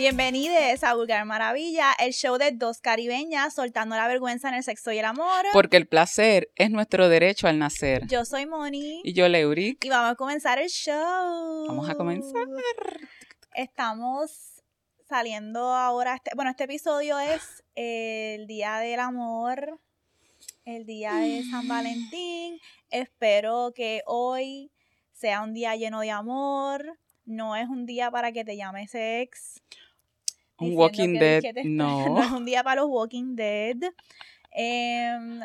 Bienvenidos a Vulgar Maravilla, el show de dos caribeñas soltando la vergüenza en el sexo y el amor. Porque el placer es nuestro derecho al nacer. Yo soy Moni. Y yo, Leuric. Y vamos a comenzar el show. Vamos a comenzar. Estamos saliendo ahora. Este, bueno, este episodio es el Día del Amor, el Día de San Valentín. Espero que hoy sea un día lleno de amor. No es un día para que te llames ex. Un Walking Dead, no. no es un día para los Walking Dead. Em,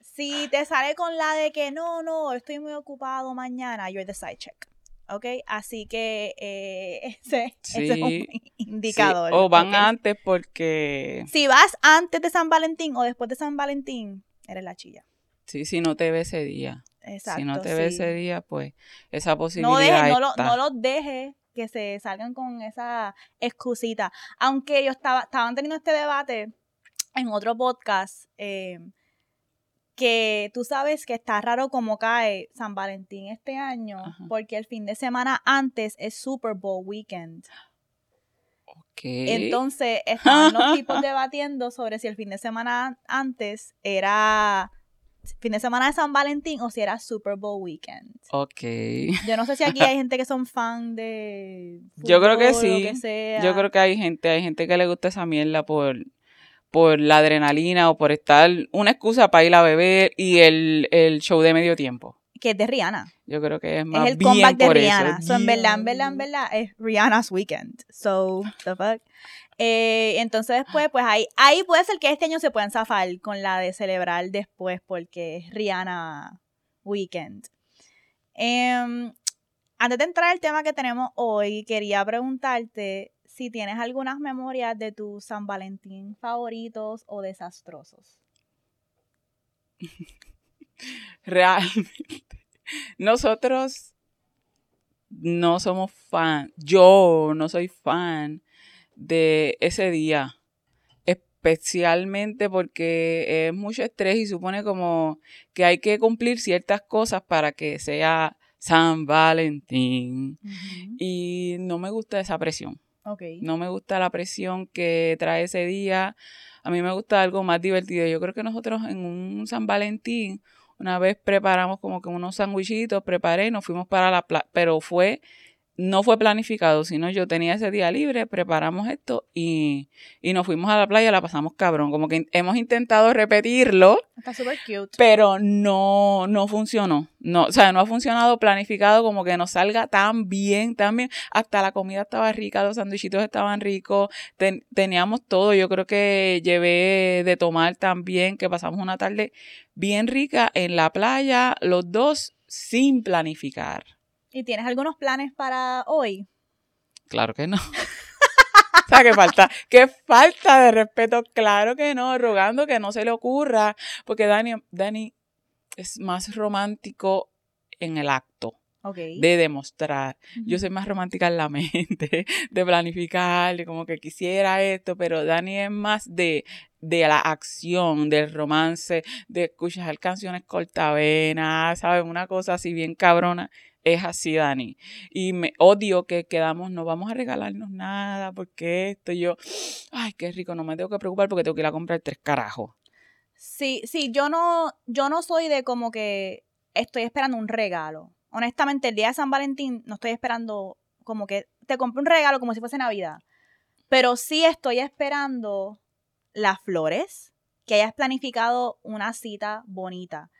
si te sale con la de que no, no, estoy muy ocupado mañana, you're the side check. ¿Ok? Así que eh, ese, ese es un indicador. Sí, O van antes porque. Si vas antes de San Valentín o después de San Valentín, eres la chilla. Sí, si no te ve ese día. Exacto. si no te ve sí. ese día, pues esa posibilidad No, dejes, no, lo- no los dejes que se salgan con esa excusita. Aunque yo estaba, estaban teniendo este debate en otro podcast, eh, que tú sabes que está raro como cae San Valentín este año, Ajá. porque el fin de semana antes es Super Bowl weekend. Ok. Entonces, estaban los tipos debatiendo sobre si el fin de semana antes era fin de semana de San Valentín o si era Super Bowl weekend. Ok. Yo no sé si aquí hay gente que son fan de Yo creo que sí. que. Yo creo que hay gente, hay gente que le gusta esa mierda por, por la adrenalina o por estar una excusa para ir a beber y el, el show de medio tiempo. que es de Rihanna. Yo creo que es más es el bien comeback de Rihanna. eso. So, en verdad, en verdad, en verdad, es Rihanna's weekend. So, the fuck. Eh, entonces después, pues ahí, ahí puede ser que este año se puedan zafar con la de celebrar después porque es Rihanna weekend. Em, antes de entrar al tema que tenemos hoy, quería preguntarte si tienes algunas memorias de tus San Valentín favoritos o desastrosos. Realmente. Nosotros no somos fan. Yo no soy fan de ese día. Especialmente porque es mucho estrés y supone como que hay que cumplir ciertas cosas para que sea San Valentín. Y no me gusta esa presión. Ok. No me gusta la presión que trae ese día. A mí me gusta algo más divertido. Yo creo que nosotros en un San Valentín una vez preparamos como que unos sandwichitos, preparé y nos fuimos para la playa, pero fue no fue planificado, sino yo tenía ese día libre, preparamos esto y, y nos fuimos a la playa, la pasamos cabrón. Como que hemos intentado repetirlo, Está súper cute. pero no, no funcionó. No, o sea, no ha funcionado planificado como que nos salga tan bien, tan bien. Hasta la comida estaba rica, los sandwichitos estaban ricos, ten- teníamos todo. Yo creo que llevé de tomar también, que pasamos una tarde bien rica en la playa, los dos sin planificar. ¿Y tienes algunos planes para hoy? Claro que no. o sea, que falta, que falta de respeto, claro que no, rogando que no se le ocurra, porque Dani, Dani es más romántico en el acto Ok. de demostrar. Yo soy más romántica en la mente, de planificar, de como que quisiera esto, pero Dani es más de, de la acción, del romance, de escuchar canciones cortavenas, ¿sabes? Una cosa así bien cabrona. Es así, Dani. Y me odio que quedamos, no vamos a regalarnos nada, porque esto, yo, ay, qué rico, no me tengo que preocupar porque tengo que ir a comprar tres carajos. Sí, sí, yo no, yo no soy de como que estoy esperando un regalo. Honestamente, el día de San Valentín no estoy esperando como que te compré un regalo como si fuese Navidad. Pero sí estoy esperando las flores, que hayas planificado una cita bonita.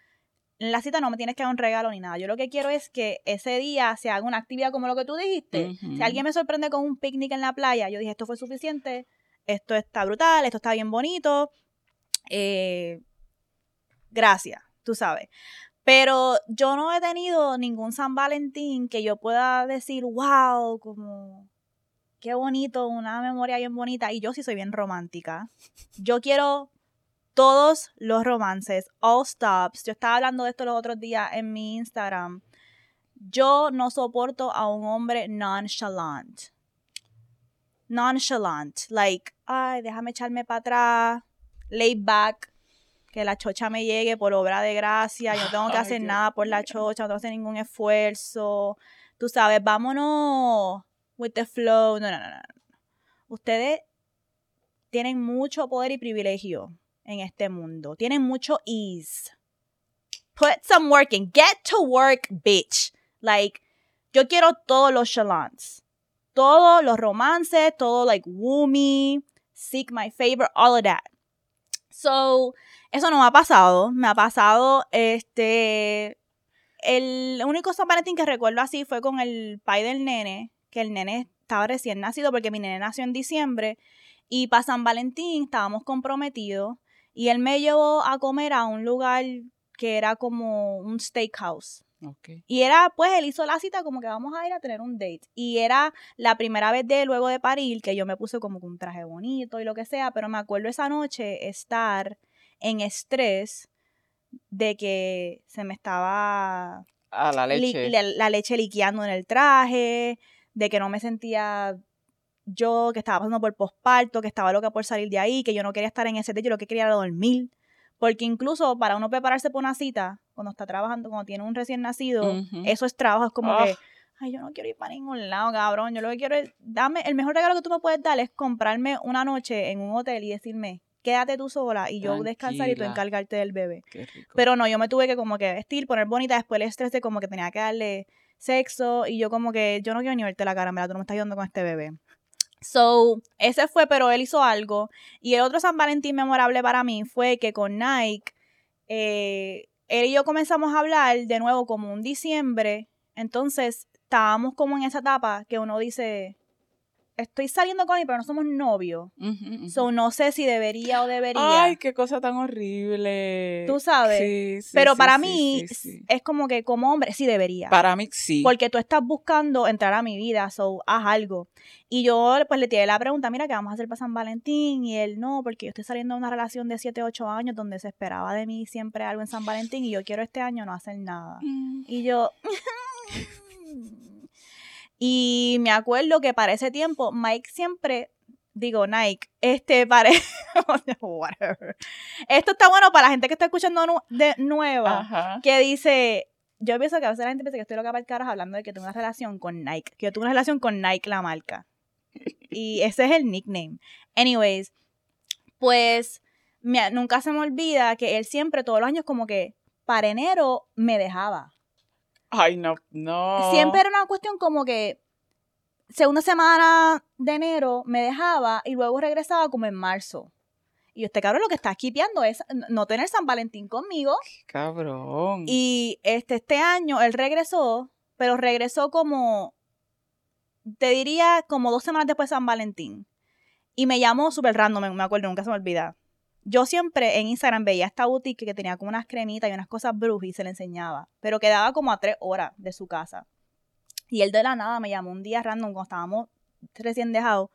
En la cita no me tienes que dar un regalo ni nada. Yo lo que quiero es que ese día se haga una actividad como lo que tú dijiste. Si alguien me sorprende con un picnic en la playa, yo dije, esto fue suficiente, esto está brutal, esto está bien bonito. Eh, gracias, tú sabes. Pero yo no he tenido ningún San Valentín que yo pueda decir, wow, como qué bonito, una memoria bien bonita. Y yo sí soy bien romántica. Yo quiero todos los romances, all stops. Yo estaba hablando de esto los otros días en mi Instagram. Yo no soporto a un hombre nonchalant. Nonchalant. Like, ay, déjame echarme para atrás. Laid back. Que la chocha me llegue por obra de gracia. Yo no tengo que hacer nada por la chocha. No tengo que hacer ningún esfuerzo. Tú sabes, vámonos with the flow. No, no, no, no. ustedes tienen mucho poder y privilegio en este mundo. Tienen mucho ease. Put some work in. Get to work, bitch. Like, yo quiero todos los chalons. Todos los romances, todo like Woomy, Seek My Favor, all of that. So, eso no me ha pasado. Me ha pasado, este, el único San Valentín que recuerdo así fue con el pai del nene, que el nene estaba recién nacido porque mi nene nació en diciembre y para San Valentín estábamos comprometidos y él me llevó a comer a un lugar que era como un steakhouse. Y era, pues, él hizo la cita como que vamos a ir a tener un date. Y era la primera vez de luego de parir que yo me puse como un traje bonito y lo que sea, pero me acuerdo esa noche estar en estrés de que se me estaba... Ah, la leche. la, leche liqueando en el traje, de que no me sentía yo, que estaba pasando por posparto, que estaba loca por salir de ahí, que yo no quería estar en ese techo, lo que quería era dormir. Porque incluso para uno prepararse para una cita, cuando está trabajando, cuando tiene un recién nacido, eso es trabajo, es como que, ay, yo no quiero ir para ningún lado, cabrón. Yo lo que quiero es, dame, el mejor regalo que tú me puedes dar es comprarme una noche en un hotel y decirme, quédate tú sola y yo descansar y tú encargarte del bebé. Pero no, yo me tuve que como que vestir, poner bonita, después el estrés de como que tenía que darle sexo y yo como que, yo no quiero ni verte la cara, mira, tú no me estás ayudando con este bebé. So, ese fue, pero él hizo algo. Y el otro San Valentín memorable para mí fue que con Nike, eh, él y yo comenzamos a hablar de nuevo como un diciembre. Entonces, estábamos como en esa etapa que uno dice, estoy saliendo con él, pero no somos novios. So, no sé si debería o debería. Ay, qué cosa tan horrible. Tú sabes. Sí, sí, pero para mí es como que como hombre sí debería. Para mí sí. Porque tú estás buscando entrar a mi vida, so haz algo. Y yo pues le tiré la pregunta, mira, ¿qué vamos a hacer para San Valentín? Y él, no, porque yo estoy saliendo de una relación de 7, 8 años donde se esperaba de mí siempre algo en San Valentín y yo quiero este año no hacer nada. Mm. Y yo... Y me acuerdo que para ese tiempo Mike siempre, digo Nike, este para... Esto está bueno para la gente que está escuchando de nueva, que dice, yo pienso que a veces la gente piensa que estoy loca para el carajo hablando de que tengo una relación con Nike, que yo tengo una relación con Nike la marca. Y ese es el nickname. Anyways, pues nunca se me olvida que él siempre, todos los años, como que para enero me dejaba. Ay, no, no. Siempre era una cuestión como que segunda semana de enero me dejaba y luego regresaba como en marzo. Y este cabrón lo que está esquipeando es no tener San Valentín conmigo. cabrón. Y este, este año él regresó, pero regresó como, te diría, como dos semanas después de San Valentín. Y me llamó súper random, me acuerdo, nunca se me olvida yo siempre en Instagram veía esta boutique que tenía como unas cremitas y unas cosas brujas y se le enseñaba, pero quedaba como a tres horas de su casa. Y él de la nada me llamó un día random cuando estábamos recién dejados.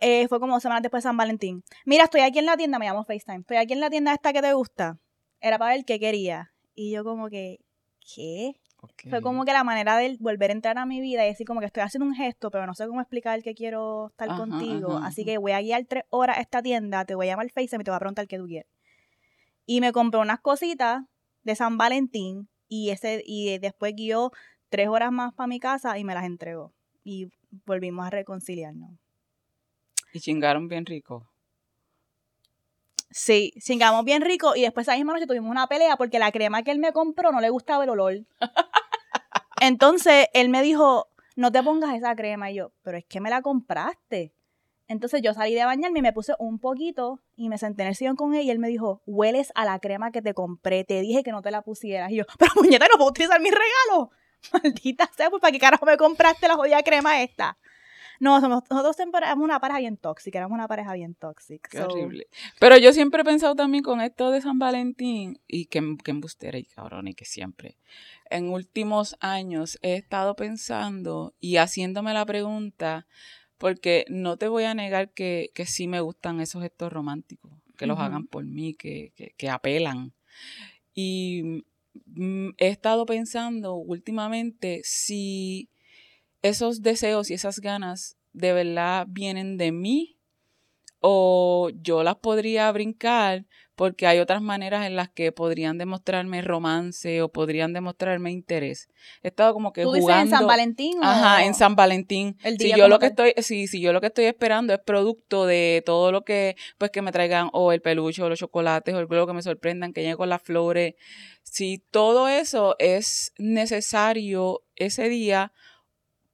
Eh, fue como semanas después de San Valentín. Mira, estoy aquí en la tienda, me llamó FaceTime. Estoy aquí en la tienda esta que te gusta. Era para ver qué quería. Y yo como que, ¿qué? Fue como que la manera de volver a entrar a mi vida y decir como que estoy haciendo un gesto, pero no sé cómo explicar que quiero estar contigo. Así que voy a guiar tres horas a esta tienda, te voy a llamar FaceTime y te voy a preguntar qué tú quieres. Y me compré unas cositas de San Valentín y ese y después guió tres horas más para mi casa y me las entregó. Y volvimos a reconciliarnos. ¿Y chingaron bien rico? Sí, chingamos bien rico y después esa misma noche tuvimos una pelea porque la crema que él me compró no le gustaba el olor. Entonces él me dijo, no te pongas esa crema. Y yo, pero es que me la compraste. Entonces yo salí de bañarme y me puse un poquito y me senté en el sillón con él y él me dijo, hueles a la crema que te compré, te dije que no te la pusieras. Y yo, pero puñeta, no puedo utilizar mi regalo. Maldita sea, pues ¿para qué carajo me compraste la jodida crema esta? No, nosotros siempre éramos una pareja bien tóxica, éramos una pareja bien tóxica. Qué horrible. Pero yo siempre he pensado también con esto de San Valentín, y que, que embustera y cabrón, y que siempre. En últimos años he estado pensando y haciéndome la pregunta, porque no te voy a negar que, que sí me gustan esos gestos románticos, que los hagan por mí, que, que, que apelan. Y mm, he estado pensando últimamente si esos deseos y esas ganas de verdad vienen de mí o yo las podría brincar porque hay otras maneras en las que podrían demostrarme romance o podrían demostrarme interés. He estado como que ¿Tú jugando. dices en San Valentín? Ajá, en San Valentín. el Si día yo como lo que estoy, sí, si yo lo que estoy esperando es producto de todo lo que, pues que me traigan o el peluche o los chocolates o lo que me sorprendan, que llegue con las flores. Si todo eso es necesario ese día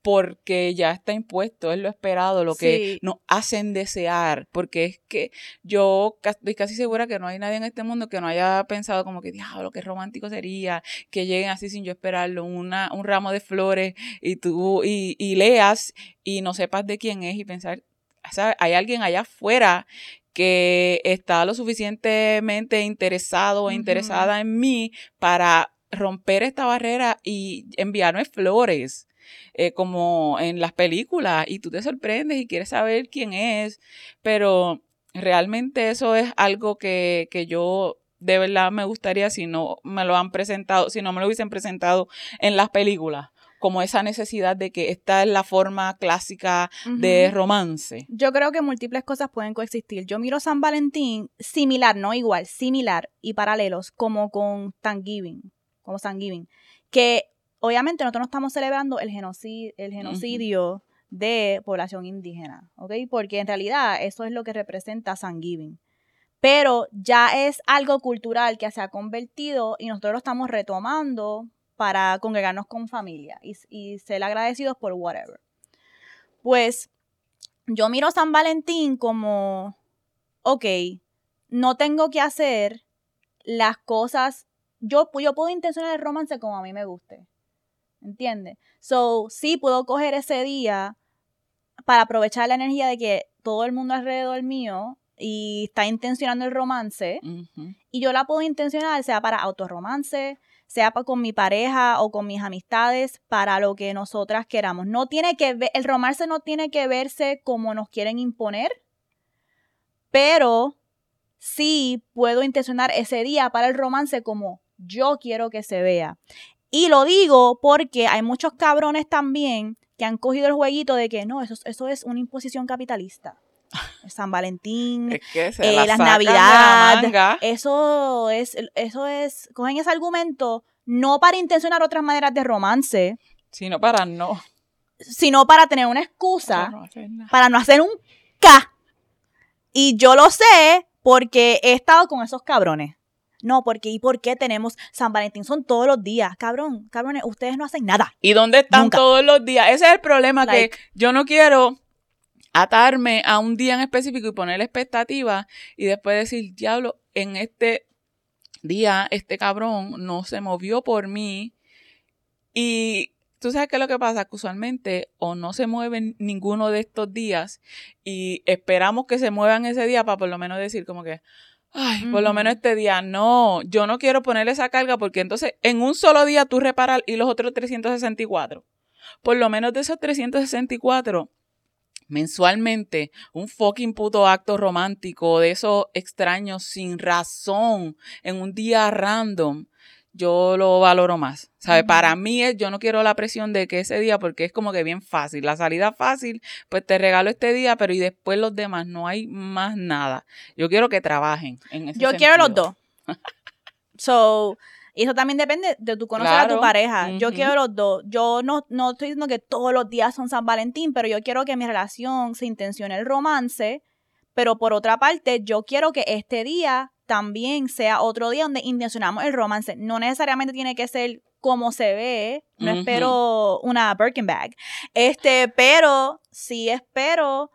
porque ya está impuesto, es lo esperado, lo que Sí. nos hacen desear, porque es que yo estoy casi segura que no hay nadie en este mundo que no haya pensado como que, diablo, qué romántico sería que lleguen así sin yo esperarlo, una, un ramo de flores y tú y, y leas y no sepas de quién es y pensar, ¿sabes? Hay alguien allá afuera que está lo suficientemente interesado o interesada en mí para romper esta barrera y enviarme flores. Eh, como en las películas y tú te sorprendes y quieres saber quién es, pero realmente eso es algo que, que yo de verdad me gustaría si no me lo han presentado, si no me lo hubiesen presentado en las películas, como esa necesidad de que esta es la forma clásica de romance. Yo creo que múltiples cosas pueden coexistir. Yo miro San Valentín similar, no igual, similar y paralelos, como con Thanksgiving, como Thanksgiving, que obviamente nosotros no estamos celebrando el genocidio, el genocidio de población indígena, ¿ok? Porque en realidad eso es lo que representa Thanksgiving. Pero ya es algo cultural que se ha convertido y nosotros lo estamos retomando para congregarnos con familia y, y ser agradecidos por whatever. Pues yo miro San Valentín como, ok, no tengo que hacer las cosas, yo, yo puedo intencionar el romance como a mí me guste, ¿entiendes? So, sí puedo coger ese día para aprovechar la energía de que todo el mundo alrededor mío y está intencionando el romance y yo la puedo intencionar sea para autorromance, sea pa- con mi pareja o con mis amistades, para lo que nosotras queramos. No tiene que ver, el romance no tiene que verse como nos quieren imponer, pero sí puedo intencionar ese día para el romance como yo quiero que se vea. Y lo digo porque hay muchos cabrones también que han cogido el jueguito de que no, eso, eso es una imposición capitalista. San Valentín, Es que se Eh, la las sacan de la Navidad, manga. eso es, eso es, cogen ese argumento no para intencionar otras maneras de romance, sino para no, sino para tener una para excusa no hacer nada. para no hacer un K. Y yo lo sé porque he estado con esos cabrones. No, porque ¿y por qué tenemos San Valentín? Son todos los días. Cabrón, cabrones, ustedes no hacen nada. ¿Y dónde están Nunca. todos los días? Ese es el problema, Like. que yo no quiero atarme a un día en específico y poner expectativas y después decir, diablo, en este día este cabrón no se movió por mí y tú sabes qué es lo que pasa, que usualmente o no se mueven ninguno de estos días y esperamos que se muevan ese día para por lo menos decir como que, ay, por lo menos este día no, yo no quiero ponerle esa carga porque entonces en un solo día tú reparas y los otros 364. Por lo menos de esos 364 mensualmente un fucking puto acto romántico de esos extraños sin razón en un día random, yo lo valoro más. ¿Sabe? Para mí es, yo no quiero la presión de que ese día, porque es como que bien fácil. La salida fácil, pues te regalo este día, pero y después los demás, no hay más nada. Yo quiero que trabajen en ese Yo quiero los dos. So, y eso también depende de tu conocer a tu pareja. Yo quiero los dos. Yo no, no estoy diciendo que todos los días son San Valentín, pero yo quiero que mi relación se intencione el romance. Pero por otra parte, yo quiero que este día también sea otro día donde intencionamos el romance. No necesariamente tiene que ser como se ve. No espero una Birkin bag. Este, pero sí espero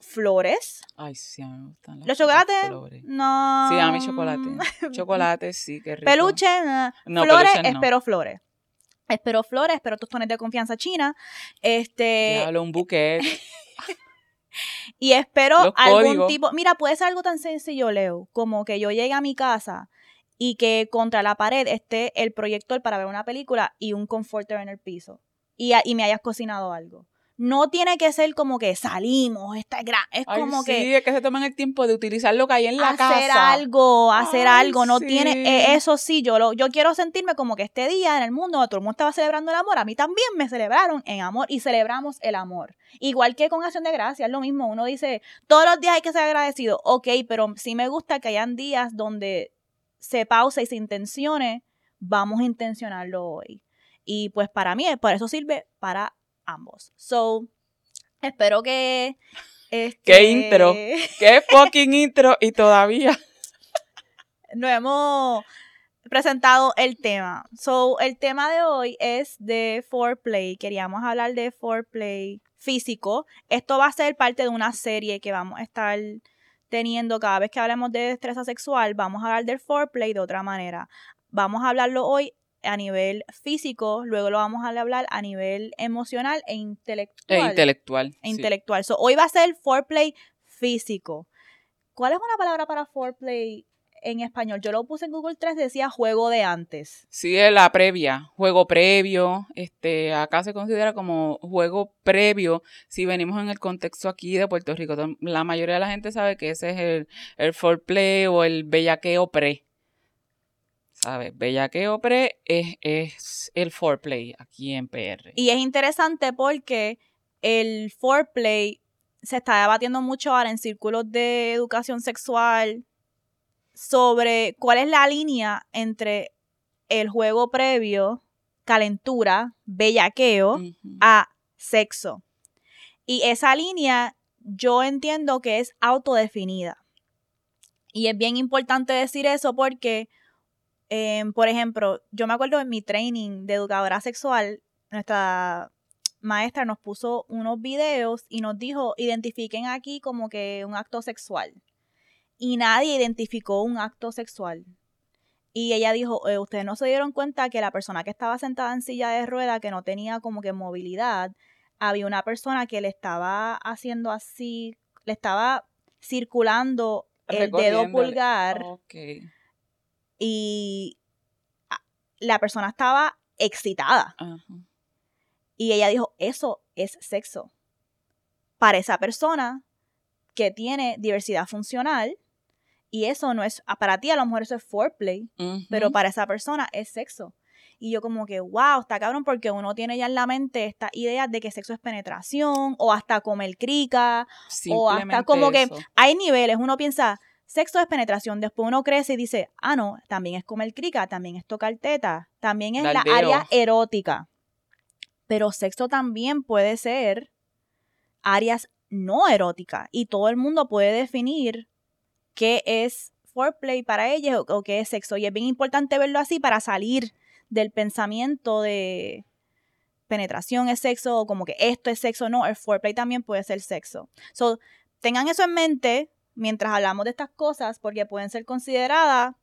flores. Ay, sí, a mí me gustan las ¿Los putas chocolates? flores. No. Sí, a mí chocolate. Chocolate, sí, qué rico. Peluche. No, flores, peluche no. espero flores. Espero flores, espero tostones de confianza china. Este, Diablo, un buquet. y espero algún tipo. Mira, puede ser algo tan sencillo, Leo, como que yo llegue a mi casa y que contra la pared esté el proyector para ver una película y un comforter en el piso. Y, y me hayas cocinado algo. No tiene que ser como que salimos, está gran, es Ay, como sí, que es que se toman el tiempo de utilizar lo que hay en la hacer casa. algo, hacer Ay, algo, no sí. tiene, eh, eso sí, yo lo, yo quiero sentirme como que este día en el mundo todo el mundo estaba celebrando el amor, a mí también me celebraron en amor y celebramos el amor. Igual que con acción de gracias, es lo mismo, uno dice, todos los días hay que ser agradecido, ok, pero sí me gusta que hayan días donde se pausa y se intencione, vamos a intencionarlo hoy. Y pues para mí, por eso sirve para ambos. So, espero que... ¡Qué este, intro! ¡Qué fucking intro! Y todavía. nos hemos presentado el tema. So, el tema de hoy es de foreplay. Queríamos hablar de foreplay físico. Esto va a ser parte de una serie que vamos a estar teniendo cada vez que hablemos de destreza sexual. Vamos a hablar del foreplay de otra manera. Vamos a hablarlo hoy a nivel físico, luego lo vamos a hablar a nivel emocional e intelectual. E intelectual. E sí. intelectual. So, hoy va a ser foreplay físico. ¿Cuál es una palabra para foreplay en español? Yo lo puse en Google 3, decía juego de antes. Sí, es la previa, juego previo, este, acá se considera como juego previo si venimos en el contexto aquí de Puerto Rico. La mayoría de la gente sabe que ese es el, el foreplay o el bellaqueo pre. ¿Sabes? Bellaqueo pre es, es el foreplay aquí en PR. Y es interesante porque el foreplay se está debatiendo mucho ahora en círculos de educación sexual sobre cuál es la línea entre el juego previo, calentura, bellaqueo, a sexo. Y esa línea yo entiendo que es autodefinida. Y es bien importante decir eso porque, eh, por ejemplo, yo me acuerdo en mi training de educadora sexual, nuestra maestra nos puso unos videos y nos dijo, identifiquen aquí como que un acto sexual. Y nadie identificó un acto sexual. Y ella dijo, eh, ustedes no se dieron cuenta que la persona que estaba sentada en silla de rueda, que no tenía como que movilidad, había una persona que le estaba haciendo así, le estaba circulando el dedo pulgar. Y la persona estaba excitada. Y ella dijo, eso es sexo. Para esa persona que tiene diversidad funcional, y eso no es, para ti a lo mejor eso es foreplay, pero para esa persona es sexo. Y yo como que, wow, está cabrón porque uno tiene ya en la mente esta idea de que sexo es penetración o hasta comer crica. o hasta como que. Hay niveles, uno piensa, sexo es penetración, después uno crece y dice, ah, no, también es comer crica, también es tocar teta, también es la área erótica. Pero sexo también puede ser áreas no eróticas y todo el mundo puede definir qué es foreplay para ellos o, o qué es sexo. Y es bien importante verlo así para salir del pensamiento de penetración es sexo o como que esto es sexo. No, el foreplay también puede ser sexo. So, tengan eso en mente mientras hablamos de estas cosas porque pueden ser consideradas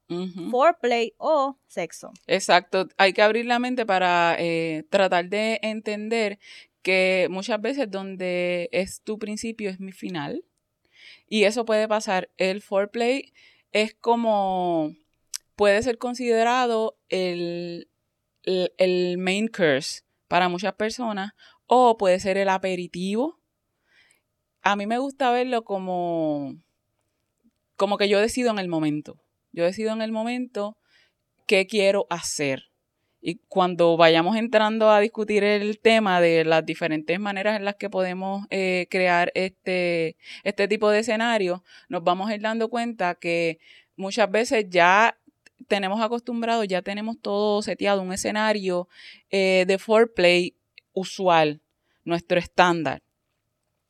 foreplay o sexo. Exacto, hay que abrir la mente para eh, tratar de entender que muchas veces donde es tu principio es mi final. Y eso puede pasar. El foreplay es como, puede ser considerado el, el, el main course para muchas personas o puede ser el aperitivo. A mí me gusta verlo como, como que yo decido en el momento. Yo decido en el momento qué quiero hacer. Y cuando vayamos entrando a discutir el tema de las diferentes maneras en las que podemos eh, crear este, este tipo de escenario, nos vamos a ir dando cuenta que muchas veces ya tenemos acostumbrado, ya tenemos todo seteado, un escenario eh, de foreplay usual, nuestro estándar.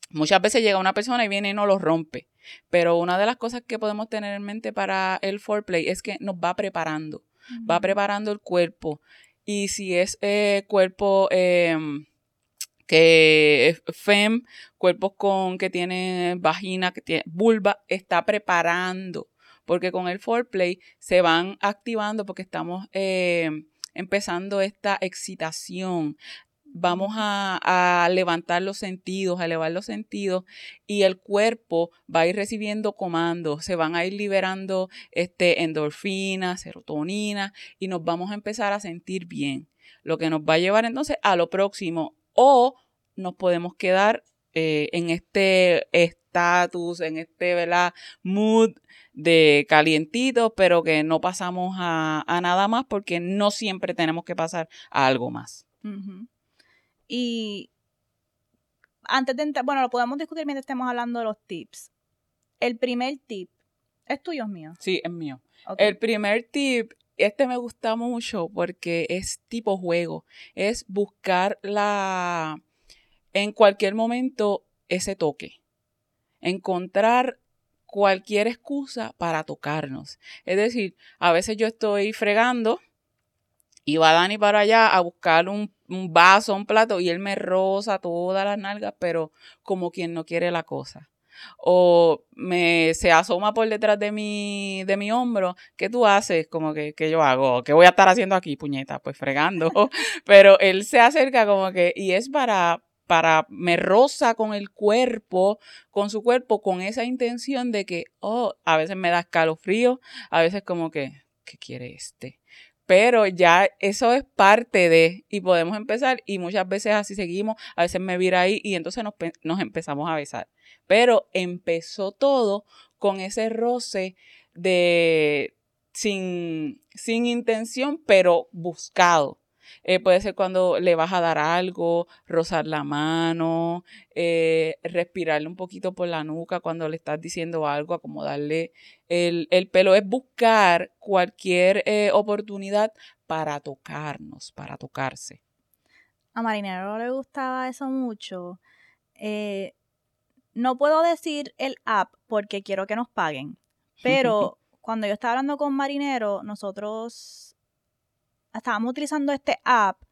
Muchas veces llega una persona y viene y no lo rompe. Pero una de las cosas que podemos tener en mente para el foreplay es que nos va preparando va preparando el cuerpo. Y si es eh, cuerpo eh, que es fem, cuerpos con que tienen vagina, que tiene vulva, está preparando. Porque con el foreplay se van activando porque estamos eh, empezando esta excitación. Vamos a, levantar los sentidos, a elevar los sentidos y el cuerpo va a ir recibiendo comandos, se van a ir liberando este, endorfina, serotonina y nos vamos a empezar a sentir bien. Lo que nos va a llevar entonces a lo próximo o nos podemos quedar eh, en este estatus, en este ¿verdad? mood de calientito, pero que no pasamos a, nada más porque no siempre tenemos que pasar a algo más. Y antes de entrar, bueno, lo podemos discutir mientras estemos hablando de los tips. El primer tip, ¿es tuyo o es mío? Sí, es mío. El primer tip, este me gusta mucho porque es tipo juego, es buscar la, en cualquier momento ese toque. Encontrar cualquier excusa para tocarnos. Es decir, a veces yo estoy fregando y va Dani para allá a buscar un, vaso, un plato y él me roza todas las nalgas, pero como quien no quiere la cosa. O me se asoma por detrás de mi, de mi hombro, ¿qué tú haces? Como que, ¿qué yo hago? ¿Qué voy a estar haciendo aquí, puñeta? Pues fregando. pero él se acerca como que, y es para, para, me roza con el cuerpo, con su cuerpo, con esa intención de que, oh, a veces me da escalofrío, a veces como que, ¿qué quiere este? Pero ya eso es parte de, y podemos empezar, y muchas veces así seguimos, a veces me vira ahí y entonces nos, nos empezamos a besar. Pero empezó todo con ese roce de, sin, sin intención, pero buscado. Eh, puede ser cuando le vas a dar algo, rozar la mano, eh, respirarle un poquito por la nuca cuando le estás diciendo algo, acomodarle el, el pelo. Es buscar cualquier eh, oportunidad para tocarnos, para tocarse. A Marinero le gustaba eso mucho. no puedo decir el app porque quiero que nos paguen, pero cuando yo estaba hablando con Marinero, nosotros estábamos utilizando este app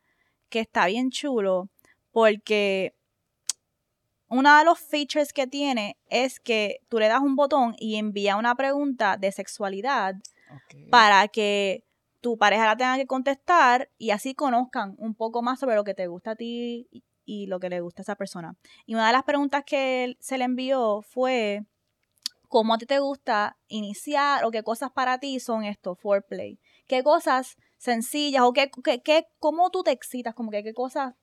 que está bien chulo porque uno de los features que tiene es que tú le das un botón y envía una pregunta de sexualidad para que tu pareja la tenga que contestar y así conozcan un poco más sobre lo que te gusta a ti y, lo que le gusta a esa persona. Y una de las preguntas que se le envió fue cómo a ti te gusta iniciar o qué cosas para ti son esto, foreplay. ¿Qué cosas sencillas o qué, qué, cómo tú te excitas, como que qué cosas.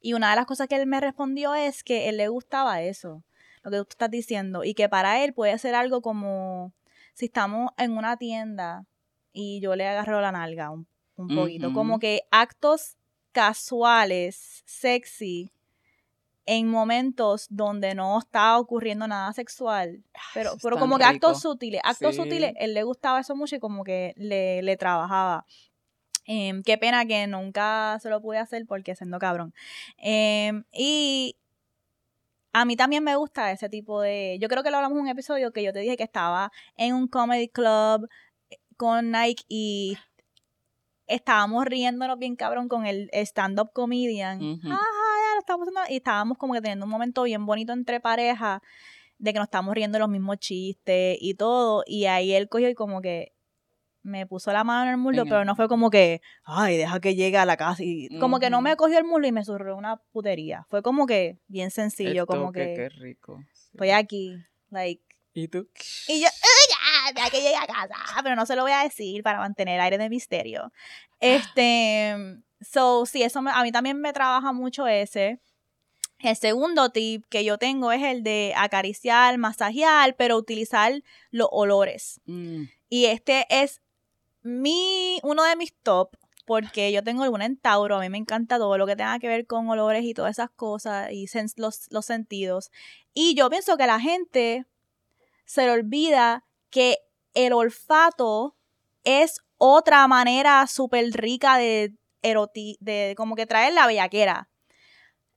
Y una de las cosas que él me respondió es que él le gustaba eso, lo que tú estás diciendo, y que para él puede ser algo como si estamos en una tienda y yo le agarro la nalga un, poquito, como que actos casuales, sexy, en momentos donde no estaba ocurriendo nada sexual, pero, pero como que actos sutiles, actos sutiles, él le gustaba eso mucho y como que le, le trabajaba. Em, qué pena que nunca se lo pude hacer porque siendo cabrón. Em, y a mí también me gusta ese tipo de... Yo creo que lo hablamos en un episodio que yo te dije que estaba en un comedy club eh, con Nike y estábamos riéndonos bien cabrón con el stand-up comedian. Ajá, estábamos y estábamos como que teniendo un momento bien bonito entre parejas de que nos estábamos riendo los mismos chistes y todo. Y ahí él cogió y como que me puso la mano en el muslo, pero no fue como que, ay, deja que llegue a la casa. Y como que no me cogió el muslo y me surrió una putería. Fue como que bien sencillo, como que. Qué rico. Estoy aquí, like. ¿Y tú? Y yo, ya, deja que llegue a casa. Pero no se lo voy a decir para mantener aire de misterio. Este. So, sí, eso a mí también me trabaja mucho ese. El segundo tip que yo tengo es el de acariciar, masajear, pero utilizar los olores. Mm. Y este es mi, uno de mis top, porque yo tengo alguna en Tauro, a mí me encanta todo lo que tenga que ver con olores y todas esas cosas y los, los sentidos. Y yo pienso que la gente se le olvida que el olfato es otra manera súper rica de de como que traer la bellaquera.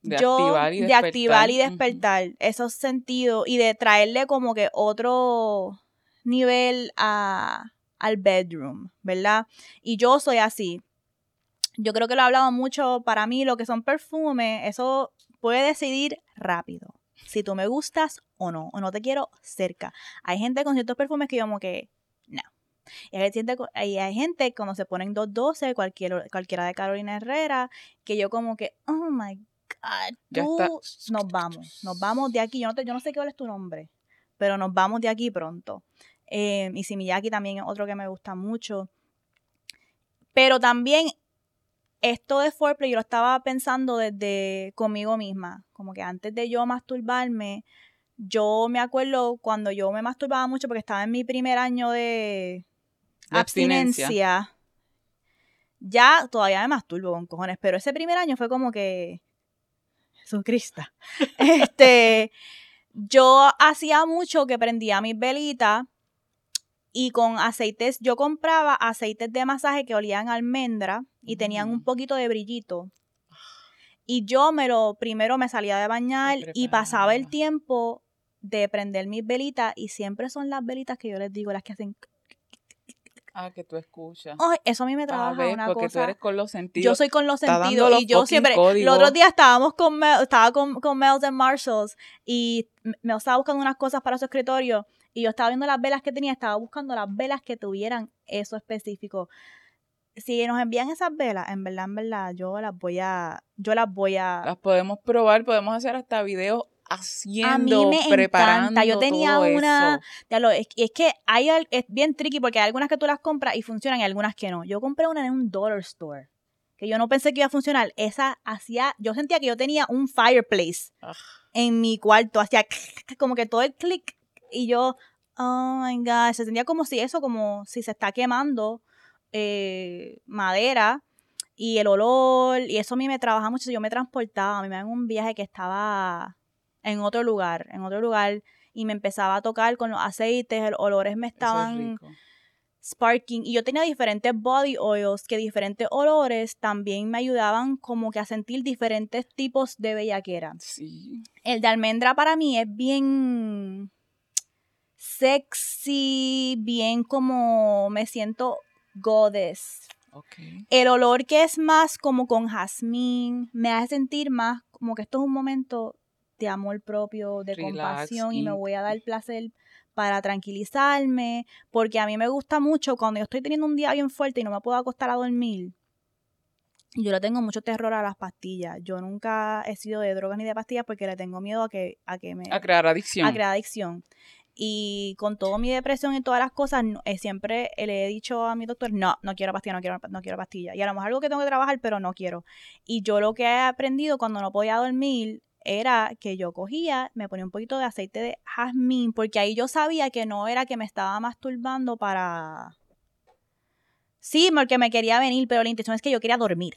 De activar y de activar y despertar esos sentidos y de traerle como que otro nivel a, al bedroom, ¿verdad? Y yo soy así. Yo creo que lo he hablado mucho, para mí lo que son perfumes, eso puede decidir rápido. Si tú me gustas o no, o no te quiero cerca. Hay gente con ciertos perfumes que yo como que, no. Y hay gente, hay gente cuando se ponen 212, cualquier, cualquiera de Carolina Herrera, que yo como que, oh my God, tú, nos vamos, nos vamos de aquí. Yo no, te, yo no sé qué es tu nombre, pero nos vamos de aquí pronto. Eh, y Simiyaki también es otro que me gusta mucho. Pero también esto de foreplay yo lo estaba pensando desde conmigo misma. Como que antes de yo masturbarme, yo me acuerdo cuando yo me masturbaba mucho porque estaba en mi primer año de, De abstinencia. abstinencia. Ya todavía me masturbo con cojones, pero ese primer año fue como que. Jesucristo. este. Yo hacía mucho que prendía mis velitas y con aceites, yo compraba aceites de masaje que olían a almendra y tenían un Mm. poquito de brillito. Y yo me lo, primero me salía de bañar y pasaba el tiempo de prender mis velitas y siempre son las velitas que yo les digo, las que hacen... Ah, que tú escuchas. Eso a mí me A trabaja ver, una porque tú cosa. eres con los sentidos. Yo soy con los está dando sentidos los y yo siempre, códigos. los otros días estábamos con Mel, estaba con, con Mel's and Marshalls y M- Mel estaba buscando unas cosas para su escritorio y yo estaba viendo las velas que tenía, estaba buscando las velas que tuvieran eso específico. Si nos envían esas velas, en verdad, en verdad, yo las voy a, yo las voy a, Las podemos probar, podemos hacer hasta videos haciendo, me encanta. preparando Yo tenía todo una-. Ya lo, es, es que hay, es bien tricky porque hay algunas que tú las compras y funcionan y algunas que no. Yo compré una en un dollar store que yo no pensé que iba a funcionar. Esa hacía, yo sentía que yo tenía un fireplace en mi cuarto, hacía como que todo el clic y yo, oh my god, se sentía como si eso, como si se está quemando eh, madera y el olor y eso a mí me trabaja mucho. Yo me transportaba, a mí me daban un viaje que estaba en otro lugar, en otro lugar y me empezaba a tocar con los aceites, el olores me es estaban sparking y yo tenía diferentes body oils que diferentes olores también me ayudaban como que a sentir diferentes tipos de bellaquera. Sí. El de almendra para mí es bien sexy, bien como me siento goddess. Ok. El olor que es más como con jazmín me hace sentir más como que esto es un momento de amor propio, de Relax, compasión y me voy a dar placer para tranquilizarme, porque a mí me gusta mucho cuando yo estoy teniendo un día bien fuerte y no me puedo acostar a dormir. Yo le tengo mucho terror a las pastillas. Yo nunca he sido de drogas ni de pastillas porque le tengo miedo a que, a que me A crear adicción. a crear adicción. Y con toda mi depresión y todas las cosas, no- eh, siempre le he dicho a mi doctor, no, no quiero pastilla, no quiero, no quiero pastilla. Y a lo mejor algo que tengo que trabajar, pero no quiero. Y yo lo que he aprendido cuando no podía dormir era que yo cogía, me ponía un poquito de aceite de jazmín, porque ahí yo sabía que no era que me estaba masturbando para... Sí, porque me quería venir, pero la intención es que yo quería dormir.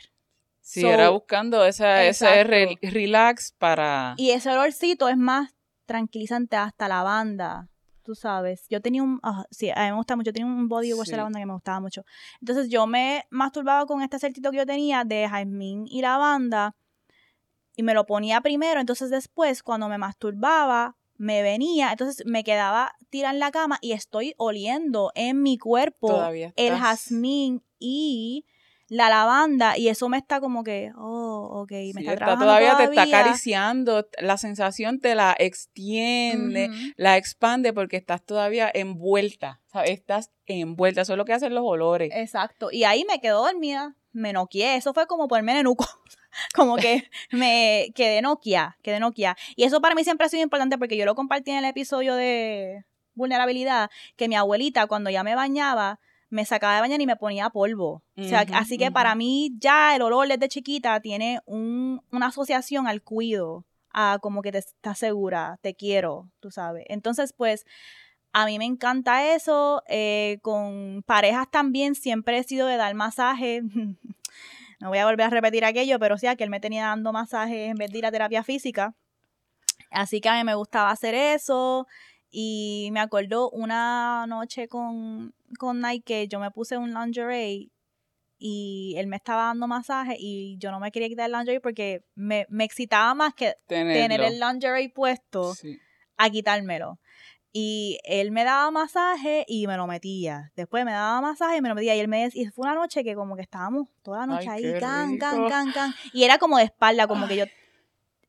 Sí, So, era buscando esa, ese re- relax para... Y ese olorcito es más tranquilizante hasta lavanda, tú sabes. Yo tenía un, ah, sí, a mí me gusta mucho, yo tenía un body wash Sí. de lavanda que me gustaba mucho. Entonces yo me masturbaba con este acertito que yo tenía de jazmín y lavanda y me lo ponía primero, entonces después cuando me masturbaba me venía, entonces me quedaba tirada en la cama y estoy oliendo en mi cuerpo Todavía el jazmín y la lavanda y eso me está como que, oh, ok, me Sí, está, está todavía, te está acariciando, la sensación te la extiende, la expande porque estás todavía envuelta, ¿sabes? Estás envuelta, eso es lo que hacen los olores. Exacto. Y ahí me quedo dormida, me noqueé. Eso fue como ponerme nenuco. como que me quedé noquia, quedé noquia. Y eso para mí siempre ha sido importante porque yo lo compartí en el episodio de vulnerabilidad, que mi abuelita cuando ya me bañaba, me sacaba de bañar y me ponía polvo. O sea, así que para mí ya el olor desde chiquita tiene un, una asociación al cuido, a como que te estás segura, te quiero, tú sabes. Entonces, pues, a mí me encanta eso. eh, con parejas también siempre he sido de dar masaje. No voy a volver a repetir aquello, pero sí, que él me tenía dando masajes en vez de ir a terapia física. Así que a mí me gustaba hacer eso. Y me acuerdo una noche con, con Nike yo me puse un lingerie y él me estaba dando masaje y yo no me quería quitar el lingerie porque me, me excitaba más que tener el lingerie puesto Sí. a quitármelo. Y él me daba masaje y me lo metía. Después me daba masaje y me lo metía. Y él me decía, y fue una noche que como que estábamos toda la noche Ay, ahí, can, can, can, can. Y era como de espalda, como que yo.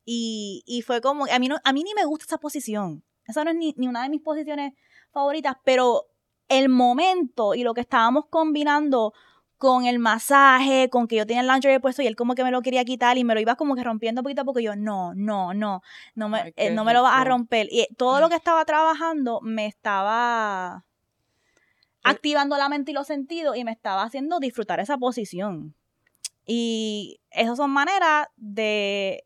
Y, y fue como, a mí, no, a mí ni me gusta esa posición. Esa no es ni, ni una de mis posiciones favoritas, pero el momento y lo que estábamos combinando con el masaje, con que yo tenía el lingerie puesto y él como que me lo quería quitar y me lo iba como que rompiendo poquito a poco. Y yo, no, no, no, no me, Ay, eh, no me lo vas a romper. Y todo lo que estaba trabajando me estaba Eh, activando la mente y los sentidos y me estaba haciendo disfrutar esa posición. Y esas son maneras de...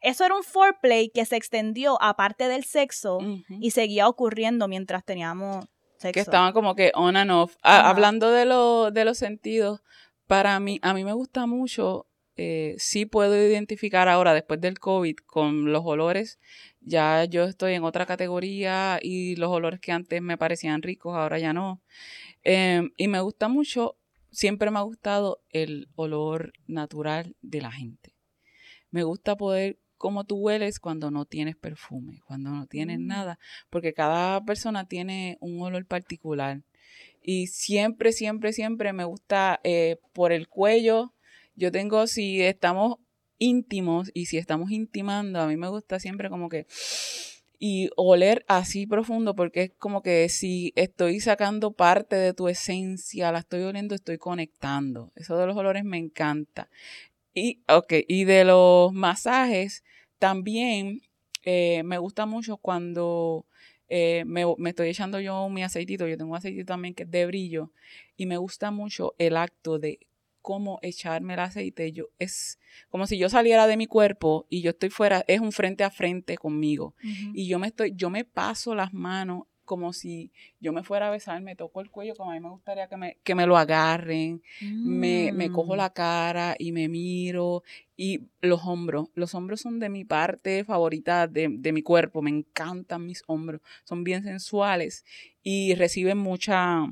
Eso era un foreplay que se extendió aparte del sexo y seguía ocurriendo mientras teníamos sexo. que estaban como que on and off. Ah, hablando de, lo, de los sentidos, para mí, a mí me gusta mucho, eh, sí puedo identificar ahora, después del COVID, con los olores, ya yo estoy en otra categoría y los olores que antes me parecían ricos, ahora ya no. Em, y me gusta mucho, siempre me ha gustado el olor natural de la gente. Me gusta poder, cómo tú hueles cuando no tienes perfume, cuando no tienes Mm. nada, porque cada persona tiene un olor particular. Y siempre, siempre, siempre me gusta eh, por el cuello. Yo tengo, si estamos íntimos y si estamos intimando, a mí me gusta siempre como que y oler así profundo porque es como que si estoy sacando parte de tu esencia, la estoy oliendo, estoy conectando. Eso de los olores me encanta. Y, ok, y de los masajes, también eh, me gusta mucho cuando eh, me, me estoy echando yo mi aceitito. Yo tengo un aceitito también que es de brillo. Y me gusta mucho el acto de cómo echarme el aceite. Yo, es como si yo saliera de mi cuerpo y yo estoy fuera, es un frente a frente conmigo. Y yo me estoy, yo me paso las manos como si yo me fuera a besar, me toco el cuello, como a mí me gustaría que me, que me lo agarren, me, me cojo Mm. la cara y me miro y los hombros, los hombros son de mi parte favorita de, de mi cuerpo, me encantan mis hombros, son bien sensuales y reciben mucha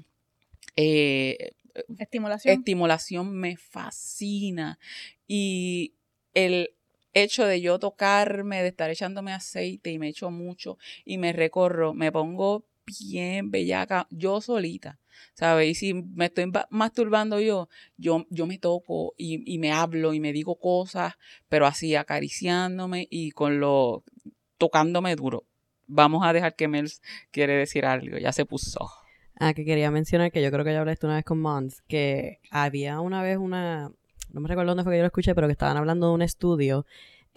eh, Estimulación. estimulación, me fascina y el hecho de yo tocarme, de estar echándome aceite y me echo mucho y me recorro, me pongo bien bellaca, yo solita, ¿sabes? Y si me estoy ba- masturbando yo, yo, yo me toco y, y me hablo y me digo cosas, pero así acariciándome y con lo tocándome duro. Vamos a dejar que Mel quiere decir algo, ya se puso. Ah, que quería mencionar que yo creo que ya hablé esto una vez con Mons, que había una vez una, no me recuerdo dónde fue que yo lo escuché, pero que estaban hablando de un estudio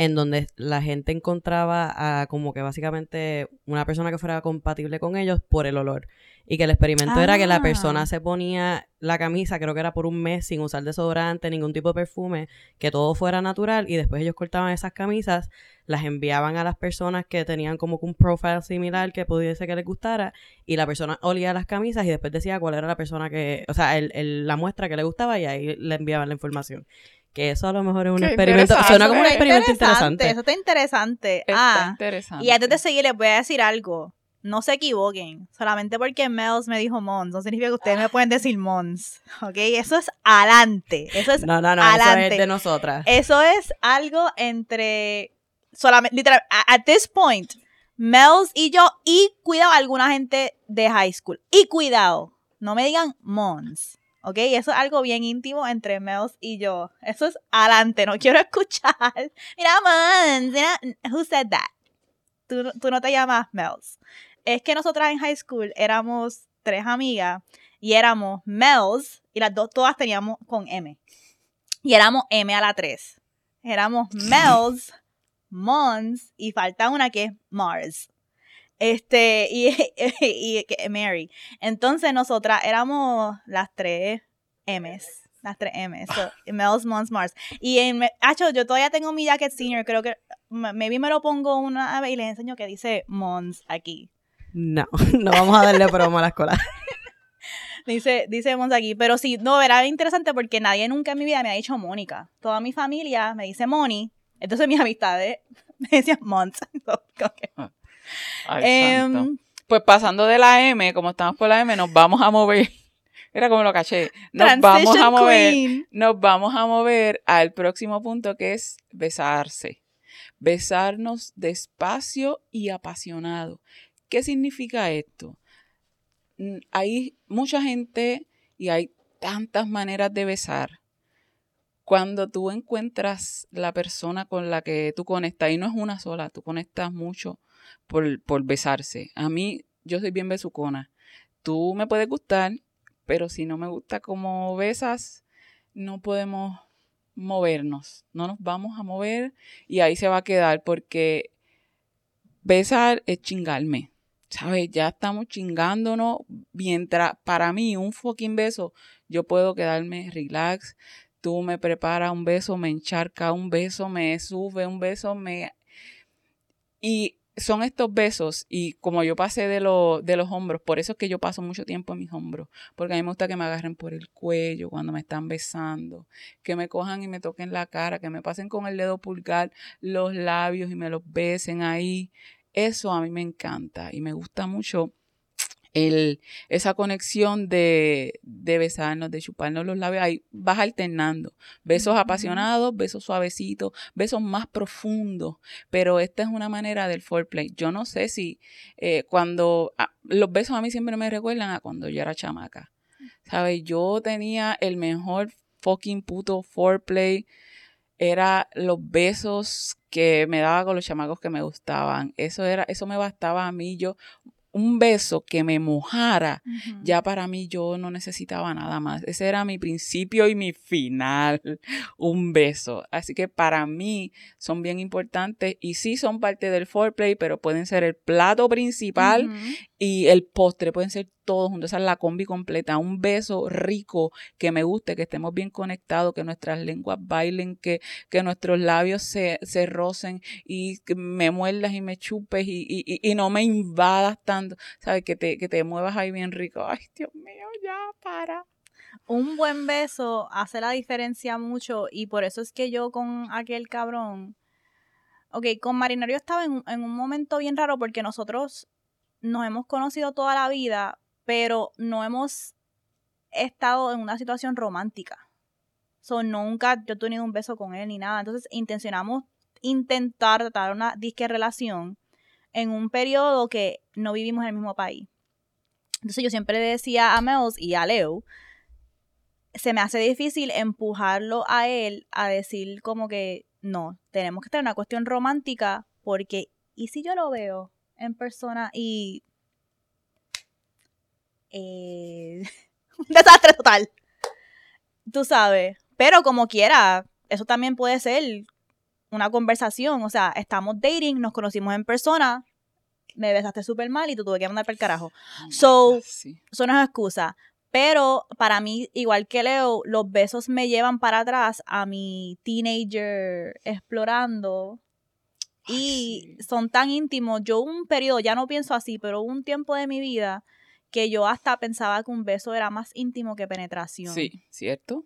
en donde la gente encontraba a como que básicamente una persona que fuera compatible con ellos por el olor. Y que el experimento era que la Ah. persona se ponía la camisa, creo que era por un mes, sin usar desodorante, ningún tipo de perfume, que todo fuera natural, y después ellos cortaban esas camisas, las enviaban a las personas que tenían como que un profile similar que pudiese que les gustara, y la persona olía las camisas y después decía cuál era la persona que, o sea, el, el- la muestra que le gustaba y ahí le enviaban la información. Que eso a lo mejor es un Qué experimento, interesante. suena como un Está experimento interesante. Eso está interesante. Está ah, interesante. y antes de seguir les voy a decir algo. No se equivoquen. Solamente porque Mels me dijo Mons, no significa que ustedes me pueden decir Mons. ¿Ok? Eso es adelante. Eso es No, no, no, eso adelante. es de nosotras. Eso es algo entre solamente literal a- at this point Mels y yo y cuidado alguna gente de high school y cuidado no me digan Mons ¿ok? Eso es algo bien íntimo entre Mels y yo. Eso es adelante, no quiero escuchar. Mira, Mons, mira, who said that? Tú, tú no te llamas Mels. Es que nosotras en high school éramos tres amigas y éramos Mels y las dos todas teníamos con M. Y éramos M a la 3. Éramos Mels, Mons y falta una que es Mars. Este, y, y, que- Mary. Entonces nosotras éramos las tres M's. Las tres M's. So, Mels, Mons, Mars. Y en, Acho, yo todavía tengo mi jacket senior. Creo que maybe me lo pongo una vez y les enseño que dice Mons aquí. No, no vamos a darle promo a la escuela. Dice, dice Mons aquí. Pero sí, no, era interesante porque nadie nunca en mi vida me ha dicho Mónica. Toda mi familia me dice Moni. Entonces mis amistades me decían Mons. Que, Ay, em. Pues pasando de la M, como estamos por la M, nos vamos a mover. Era como lo caché. Nos vamos a mover. Queen. Nos vamos a mover al próximo punto que es besarse. Besarnos despacio y apasionado. ¿Qué significa esto? Mm, Hay mucha gente y hay tantas maneras de besar. Cuando tú encuentras la persona con la que tú conectas, y no es una sola, tú conectas mucho por, por besarse. A mí, yo soy bien besucona. Tú me puedes gustar, pero si no me gusta cómo besas, no podemos movernos. No nos vamos a mover y ahí se va a quedar porque besar es chingarme. ¿Sabes? Ya estamos chingándonos. Mientras, para mí, un fucking beso, yo puedo quedarme relax. tú me preparas un beso, me encharca un beso, me sube un beso, me... Y son estos besos y como yo pasé de, de los hombros, por eso es que yo paso mucho tiempo en mis hombros, porque a mí me gusta que me agarren por el cuello cuando me están besando, que me cojan y me toquen la cara, que me pasen con el dedo pulgar los labios y me los besen ahí. Eso a mí me encanta y me gusta mucho el, esa conexión de, de, besarnos, de chuparnos los labios, ahí vas alternando. Besos apasionados, besos suavecitos, besos más profundos, pero esta es una manera del foreplay. Yo no sé si eh, cuando ah, los besos a mí siempre me recuerdan a cuando yo era chamaca. ¿Sabes? Yo tenía el mejor fucking puto foreplay. Era los besos que me daba con los chamacos que me gustaban. Eso era, eso me bastaba a mí. Yo un beso que me mojara, ya para mí yo no necesitaba nada más. Ese era mi principio y mi final, un beso. Así que para mí son bien importantes y sí son parte del foreplay, pero pueden ser el plato principal y el postre, pueden ser todos juntos, esa es la combi completa, un beso rico que me guste, que estemos bien conectados, que nuestras lenguas bailen, que, que nuestros labios se, se rocen y que me muerdas y me chupes y, y, y, no me invadas tanto, ¿sabes? Que te, que te muevas ahí bien rico. Ay, Dios mío, ya, para. Un buen beso hace la diferencia mucho y por eso es que yo con aquel cabrón, ok, con Marinario estaba en, en un momento bien raro porque nosotros nos hemos conocido toda la vida, pero no hemos estado en una situación romántica. So, nunca yo he tenido un beso con él ni nada. Entonces, intencionamos intentar tratar una disque relación en un periodo que no vivimos en el mismo país. Entonces, yo siempre decía a Mels y a Leo, se me hace difícil empujarlo a él a decir como que no, tenemos que tener una cuestión romántica porque, ¿y si yo lo veo en persona y eh, un desastre total. Tú sabes. Pero como quiera, eso también puede ser una conversación. O sea, estamos dating, nos conocimos en persona, me besaste súper mal y tú tuve que mandar para el carajo. Oh so, eso no es excusa. Pero para mí, igual que Leo, los besos me llevan para atrás a mi teenager explorando. Y son tan íntimos. Yo un periodo, ya no pienso así, pero un tiempo de mi vida que yo hasta pensaba que un beso era más íntimo que penetración. Sí, cierto.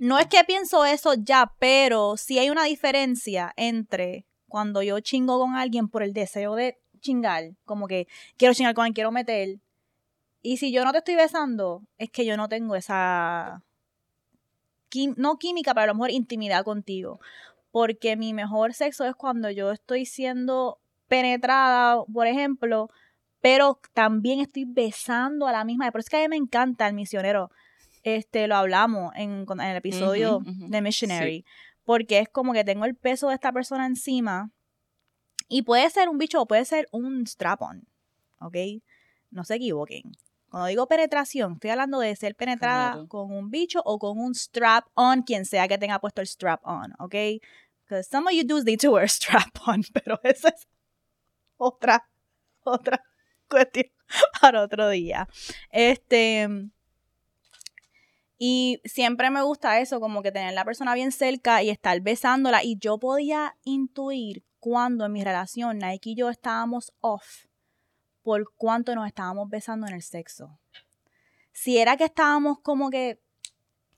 No es que pienso eso ya, pero sí hay una diferencia entre cuando yo chingo con alguien por el deseo de chingar, como que quiero chingar con alguien, quiero meter. Y si yo no te estoy besando, es que yo no tengo esa, no química, pero a lo mejor intimidad contigo. Porque mi mejor sexo es cuando yo estoy siendo penetrada, por ejemplo, pero también estoy besando a la misma. Por eso es que a mí me encanta el misionero. Este, lo hablamos en, el episodio de Missionary. Porque es como que tengo el peso de esta persona encima. Y puede ser un bicho o puede ser un strap-on. ¿Ok? No se equivoquen. Cuando digo penetración, estoy hablando de ser penetrada con un bicho o con un strap-on, quien sea que tenga puesto el strap-on. ¿Ok? Because some of you dudes need to wear strap-on. Pero esa es otra, otra cuestión para otro día. Este. Y siempre me gusta eso, como que tener la persona bien cerca y estar besándola. Y yo podía intuir cuando en mi relación Nike y yo estábamos off por cuánto nos estábamos besando en el sexo. Si era que estábamos como que.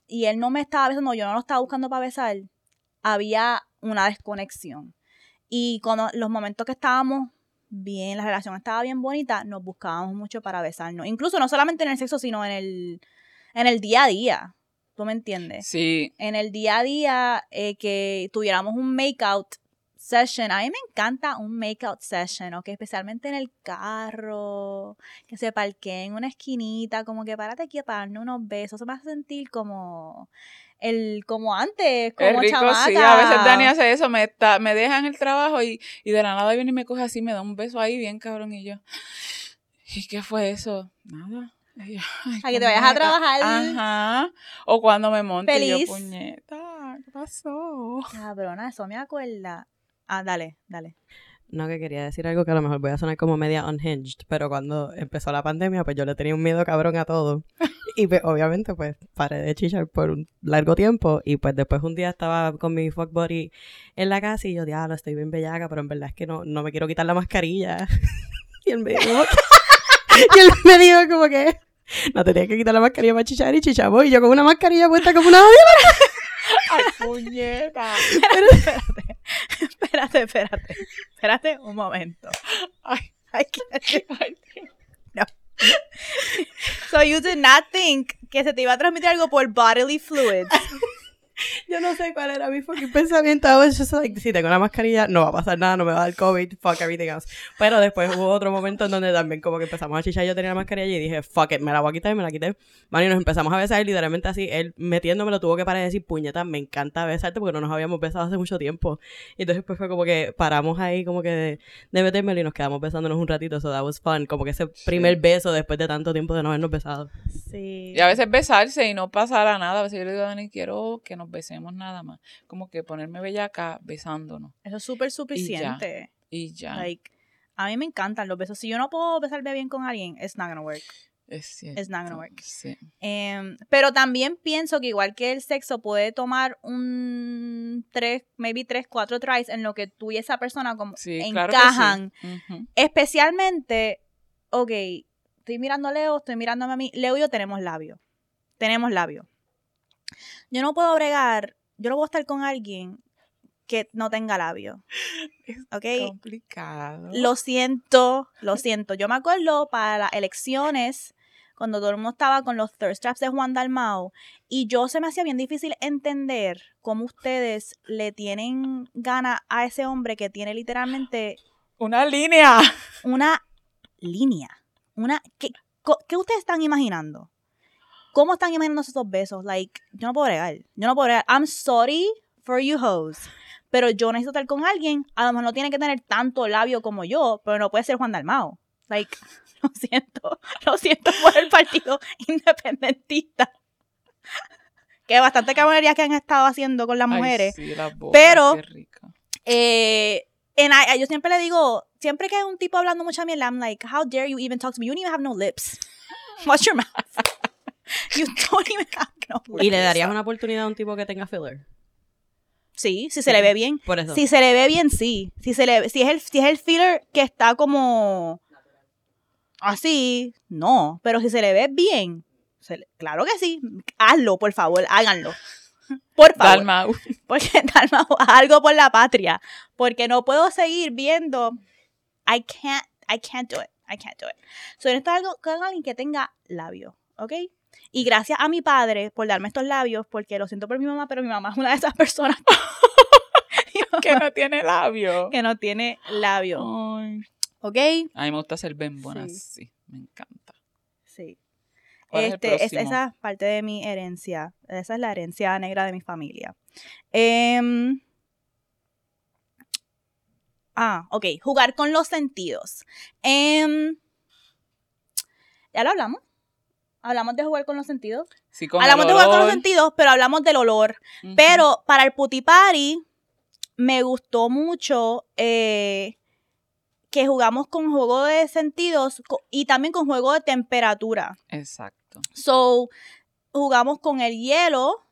Y él no me estaba besando, yo no lo estaba buscando para besar, había una desconexión. Y cuando los momentos que estábamos bien, la relación estaba bien bonita, nos buscábamos mucho para besarnos. Incluso no solamente en el sexo, sino en el, en el día a día. ¿Tú me entiendes? Sí. En el día a día, eh, que tuviéramos un make-out session. A mí me encanta un make-out session, ¿ok? Especialmente en el carro, que se parquee en una esquinita, como que párate aquí para darnos unos besos. Se me hace sentir como el como antes, como rico, Sí, a veces Dani hace eso, me, está, me deja en el trabajo y, y de la nada viene y me coge así, me da un beso ahí bien cabrón y yo, ¿y qué fue eso? Nada. a que te vayas a trabajar. Ajá. O cuando me monte Feliz. yo, puñeta, ¿qué pasó? Cabrona, eso me acuerda. Ah, dale, dale. No, que quería decir algo que a lo mejor voy a sonar como media unhinged, pero cuando empezó la pandemia, pues yo le tenía un miedo cabrón a todo. Y pues, obviamente, pues, paré de chichar por un largo tiempo. Y pues después un día estaba con mi fuck buddy en la casa y yo, diablo, estoy bien bellaca, pero en verdad es que no, no me quiero quitar la mascarilla. y él me dijo, y él me dijo como que no tenía que quitar la mascarilla para chichar y chichamos. Y yo con una mascarilla puesta como una ¡Ay, puñeta! Pero espérate, espérate, espérate, espérate un momento. Ay, Ay, ay, So you did not think que se te iba a transmitir algo por bodily fluids. Yo no sé cuál era mi fucking pensamiento. I was just like, si tengo la mascarilla, no va a pasar nada, no me va a dar COVID, fuck everything else. Pero después hubo otro momento en donde también como que empezamos a chichar, yo tenía la mascarilla y dije, fuck it, me la voy a quitar y me la quité. Man, y nos empezamos a besar literalmente así, él metiéndome lo tuvo que parar y decir, puñeta, me encanta besarte porque no nos habíamos besado hace mucho tiempo. Y entonces pues fue como que paramos ahí como que de, de metérmelo y nos quedamos besándonos un ratito, so that was fun. Como que ese primer beso después de tanto tiempo de no habernos besado. Sí. Y a veces besarse y no pasará nada. A veces yo le digo a Dani, quiero que nos besemos nada más. Como que ponerme bellaca besándonos. Eso es súper suficiente. Y ya. Like, a mí me encantan los besos. Si yo no puedo besarme bien con alguien, it's not gonna work. es cierto. It's not gonna work. Sí. Em, pero también pienso que igual que el sexo puede tomar un tres, maybe tres, cuatro tries en lo que tú y esa persona como Sí, claro que encajan. Especialmente, ok, estoy mirando a Leo, estoy mirándome a mí. Leo y yo tenemos labio. Tenemos labio. Yo no puedo bregar, yo no puedo estar con alguien que no tenga labio. Es complicado. Lo siento, lo siento. Yo me acuerdo para las elecciones, cuando todo el mundo estaba con los thirst traps de Juan Dalmau, y yo se me hacía bien difícil entender cómo ustedes le tienen gana a ese hombre que tiene literalmente Una línea. una línea. Una, ¿qué, qué ustedes están imaginando? ¿Cómo están imaginando esos besos? Like, yo no puedo bregar. Yo no puedo bregar. I'm sorry for you hoes. Pero yo necesito estar con alguien. A lo mejor no tiene que tener tanto labio como yo, pero no puede ser Juan Dalmao. Like, lo siento. Lo siento por el partido independentista. Que bastante cabronerías que han estado haciendo con las Ay, mujeres. sí, Pero- qué rica. Eh, and I- yo siempre le digo, siempre que hay un tipo hablando mucha mierda, I'm like, how dare you even talk to me? You don't even have no lips. Watch your mouth. no. ¿Y le darías una oportunidad a un tipo que tenga filler? Sí, si se le ve bien. Por eso. Si se le ve bien, sí. Si, se le, si, es el, si es el filler que está como así, no. Pero si se le ve bien, se le- claro que sí. Hazlo, por favor, háganlo. Por favor. Dalma, uh, Porque Dalma, haz algo por la patria. Porque no puedo seguir viendo. I can't, I can't do it. I can't do it. So, necesito algo con alguien que tenga labios, ¿ok? Y gracias a mi padre por darme estos labios, porque lo siento por mi mamá, pero mi mamá es una de esas personas que no tiene labio. que no tiene labios, Ay. ¿ok? A mí me gusta hacer bembona, Sí. sí. Me encanta. Sí. ¿Cuál es el Este, es- esa es parte de mi herencia. Esa es la herencia negra de mi familia. Em, ah, ok. Jugar con los sentidos. Em, ya lo hablamos. Hablamos de jugar con los sentidos. Sí, con hablamos el de jugar con los sentidos, pero hablamos del olor. Pero para el puti party me gustó mucho eh, que jugamos con juego de sentidos y también con juego de temperatura. Exacto. So, jugamos con el hielo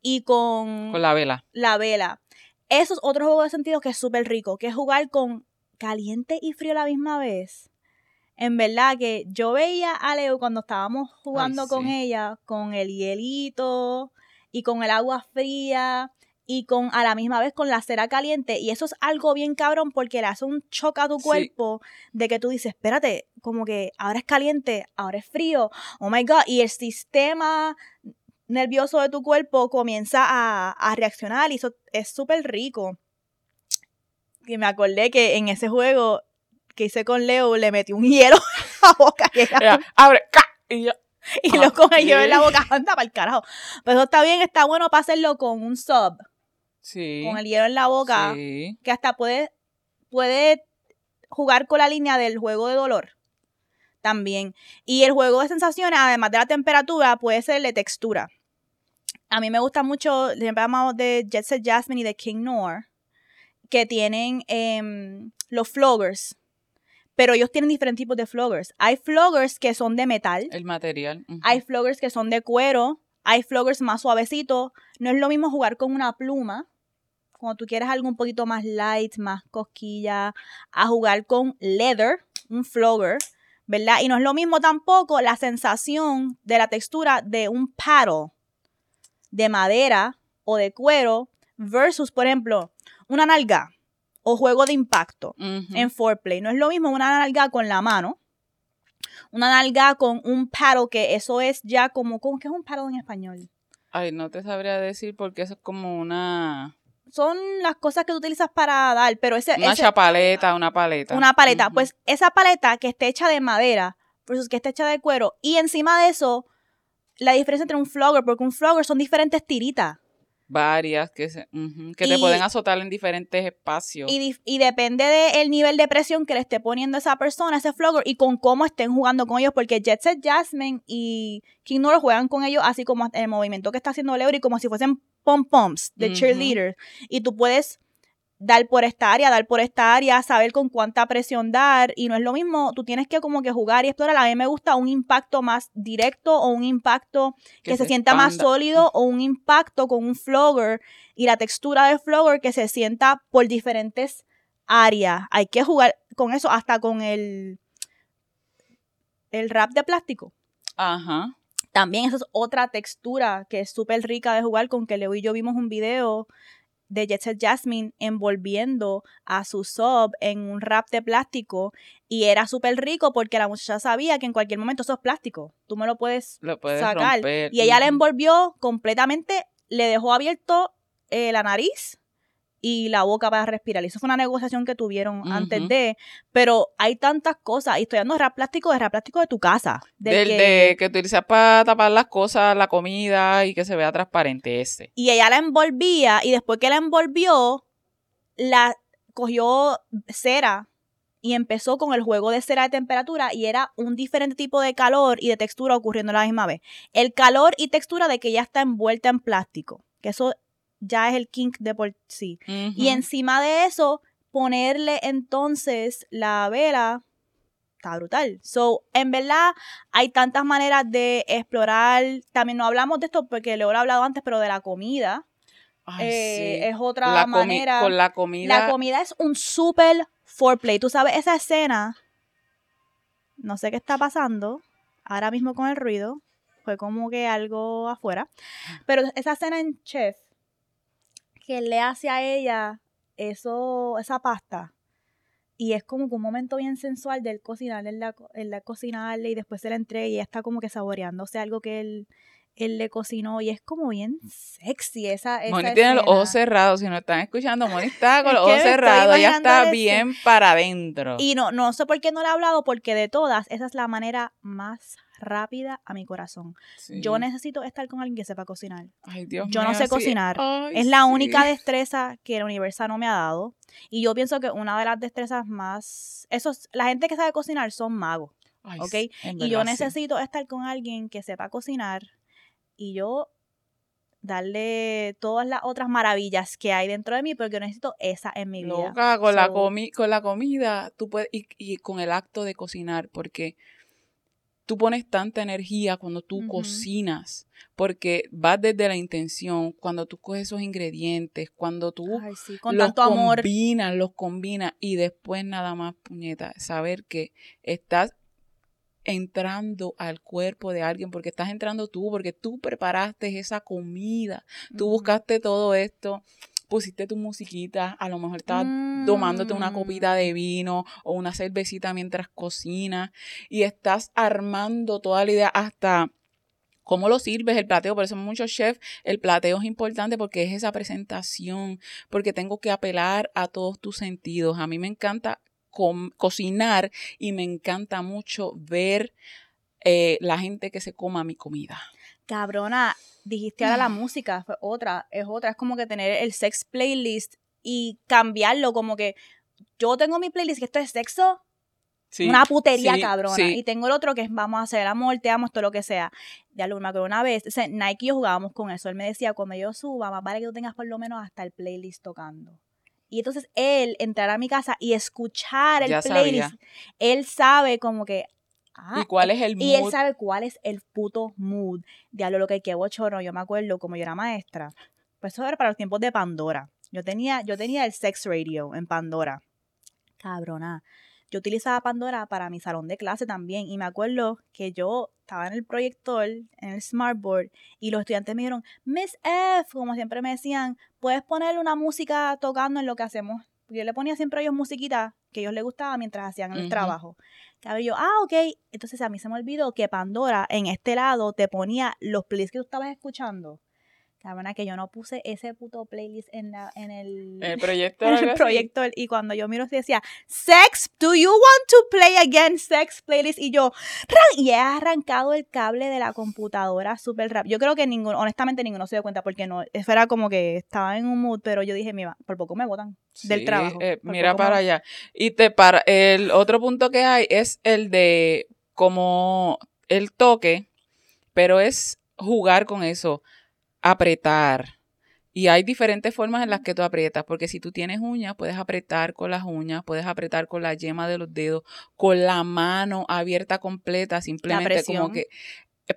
y con, Con la vela. la vela. Eso es otro juego de sentidos que es súper rico, que es jugar con caliente y frío a la misma vez. En verdad que yo veía a Leo cuando estábamos jugando Ay, con sí. ella, con el hielito y con el agua fría y con a la misma vez con la cera caliente. Y eso es algo bien cabrón porque le hace un choque a tu Sí. cuerpo de que tú dices, espérate, como que ahora es caliente, ahora es frío, oh my god, y el sistema nervioso de tu cuerpo comienza a, a reaccionar y eso es súper rico. Y me acordé que en ese juego que hice con Leo le metí un hielo a la boca y, ella- Ella, abre, ¡ca! Y yo, y lo con el hielo en la boca, anda para el carajo. Pero eso está bien, está bueno para hacerlo con un sub, sí. con el hielo en la boca, Sí. que hasta puede, puede jugar con la línea del juego de dolor también. Y el juego de sensaciones, además de la temperatura, puede ser de textura. A mí me gusta mucho, siempre hablamos de Jet Set Jasmine y de King Noir, que tienen em, los floggers. Pero ellos tienen diferentes tipos de floggers. Hay floggers que son de metal, El material. hay floggers que son de cuero, hay floggers más suavecitos. No es lo mismo jugar con una pluma, cuando tú quieres algo un poquito más light, más cosquilla, a jugar con leather, un flogger, ¿verdad? Y no es lo mismo tampoco la sensación de la textura de un paddle de madera o de cuero versus, por ejemplo, una nalga o juego de impacto en foreplay. No es lo mismo una nalga con la mano, una nalga con un paddle, que eso es ya como, ¿cómo que es un paddle en español? Ay, no te sabría decir porque eso es como una, Son las cosas que tú utilizas para dar, pero ese, una ese- chapaleta, una paleta. una paleta. Pues esa paleta que esté hecha de madera versus que esté hecha de cuero. Y encima de eso, la diferencia entre un flogger, porque un flogger son diferentes tiritas. Varias que, se, que te pueden azotar en diferentes espacios. Y, y depende del nivel de presión que le esté poniendo esa persona, ese flogger, y con cómo estén jugando con ellos, porque Jet Set Jasmine y King Noro juegan con ellos así como en el movimiento que está haciendo Leury, como si fuesen pom-poms de Ujú. cheerleader. Y tú puedes dar por esta área, dar por esta área, saber con cuánta presión dar, y no es lo mismo, tú tienes que como que jugar y explorar. A mí me gusta un impacto más directo o un impacto que, se, sienta más sólido o un impacto con un flogger y la textura del flogger que se sienta por diferentes áreas. Hay que jugar con eso hasta con el el wrap de plástico. Ajá. También eso es otra textura que es súper rica de jugar con que Leo y yo vimos un video de Jet Set Jasmine envolviendo a su sub en un wrap de plástico y era súper rico porque la muchacha sabía que en cualquier momento eso es plástico. Tú me lo puedes Lo puedes sacar. romper. Y ella la envolvió completamente, le dejó abierto eh, la nariz y la boca para respirar. Y eso fue una negociación que tuvieron antes de. Pero hay tantas cosas. Y estoy dando rap plástico de rap plástico de tu casa. del Del que- de que utilizas para tapar las cosas, la comida y que se vea transparente ese. Y ella la envolvía y después que la envolvió, la cogió cera y empezó con el juego de cera de temperatura y era un diferente tipo de calor y de textura ocurriendo a la misma vez. El calor y textura de que ya está envuelta en plástico, que eso ya es el kink de por sí. Y encima de eso, ponerle entonces la vela está brutal. So, en verdad, hay tantas maneras de explorar. También no hablamos de esto porque lo ha hablado antes, pero de la comida. Ay, eh, sí. Es otra La manera. Con la comida. La comida es un super foreplay. Tú sabes, esa escena, no sé qué está pasando ahora mismo con el ruido. Fue como que algo afuera. Pero esa escena en Chef, que le hace a ella eso, esa pasta. Y es como que un momento bien sensual del cocinar, en la, en la cocinarle y después se la entrega y ella está como que saboreándose algo que él, él le cocinó. Y es como bien sexy esa, esa Moni tiene los ojos cerrados. Si no están escuchando, Moni está con los ojos cerrados. Ella está bien para adentro. Y no, no sé por qué no le he hablado, porque de todas, esa es la manera más rápida a mi corazón. Sí. Yo necesito estar con alguien que sepa cocinar. Ay, Dios yo no sé cocinar. Ay, es la única destreza que el universo no me ha dado. Y yo pienso que una de las destrezas más... Esos, la gente que sabe cocinar son magos, Ay, y yo necesito estar con alguien que sepa cocinar y yo darle todas las otras maravillas que hay dentro de mí, porque yo necesito esa en mi vida. Loca, con, la comi- con la comida, tú puedes, y, y con el acto de cocinar, porque tú pones tanta energía cuando tú cocinas, porque vas desde la intención, cuando tú coges esos ingredientes, cuando tú Ay, sí, con los tanto amor. combinas, los combinas, y después nada más, puñeta, saber que estás entrando al cuerpo de alguien, porque estás entrando tú, porque tú preparaste esa comida, tú buscaste todo esto, pusiste tu musiquita, a lo mejor estabas tomándote una Mm. copita de vino o una cervecita mientras cocinas y estás armando toda la idea hasta cómo lo sirves el plateo. Por eso muchos chefs, el plateo es importante porque es esa presentación, porque tengo que apelar a todos tus sentidos. A mí me encanta cocinar y me encanta mucho ver eh, la gente que se coma mi comida. Cabrona, dijiste ahora la música, fue otra, es otra, es como que tener el sex playlist y cambiarlo, como que yo tengo mi playlist que esto es sexo, Sí, una putería sí, cabrona, sí. y tengo el otro que es vamos a hacer amor, te amo, esto lo que sea. Ya lo me acuerdo una vez, o sea, Nike y yo jugábamos con eso, él me decía, cuando yo suba, más vale que tú tengas por lo menos hasta el playlist tocando. Y entonces él entrar a mi casa y escuchar el Ya playlist, sabía. él sabe como que... ah, ¿Y cuál es el y él mood? sabe cuál es el puto mood. Diablo, lo que que bochorno. Yo me acuerdo, como yo era maestra, pues eso era para los tiempos de Pandora. Yo tenía, yo tenía el sex radio en Pandora. Cabrona. Yo utilizaba Pandora para mi salón de clase también. Y me acuerdo que yo estaba en el proyector, en el smartboard, y los estudiantes me dijeron, Miss F, como siempre me decían, puedes ponerle una música tocando en lo que hacemos. Yo le ponía siempre a ellos musiquita que a ellos les gustaba mientras hacían el trabajo. Cabrón, yo, ah, ok. Entonces a mí se me olvidó que Pandora en este lado te ponía los playlists que tú estabas escuchando. Cabrona, que yo no puse ese puto playlist en, la, en el, El proyecto. en el así. proyector. Y cuando yo miro, decía, Sex, do you want to play again Sex playlist? Y yo, y he arrancado el cable de la computadora súper rápido. Yo creo que ninguno, honestamente, ninguno se dio cuenta porque no, eso era como que estaba en un mood, pero yo dije, mira, por poco me votan del trabajo. eh, mira me para allá. Y te para el otro punto que hay es el de como el toque, pero es jugar con eso, apretar. Y hay diferentes formas en las que tú aprietas, porque si tú tienes uñas, puedes apretar con las uñas, puedes apretar con la yema de los dedos, con la mano abierta completa, simplemente como que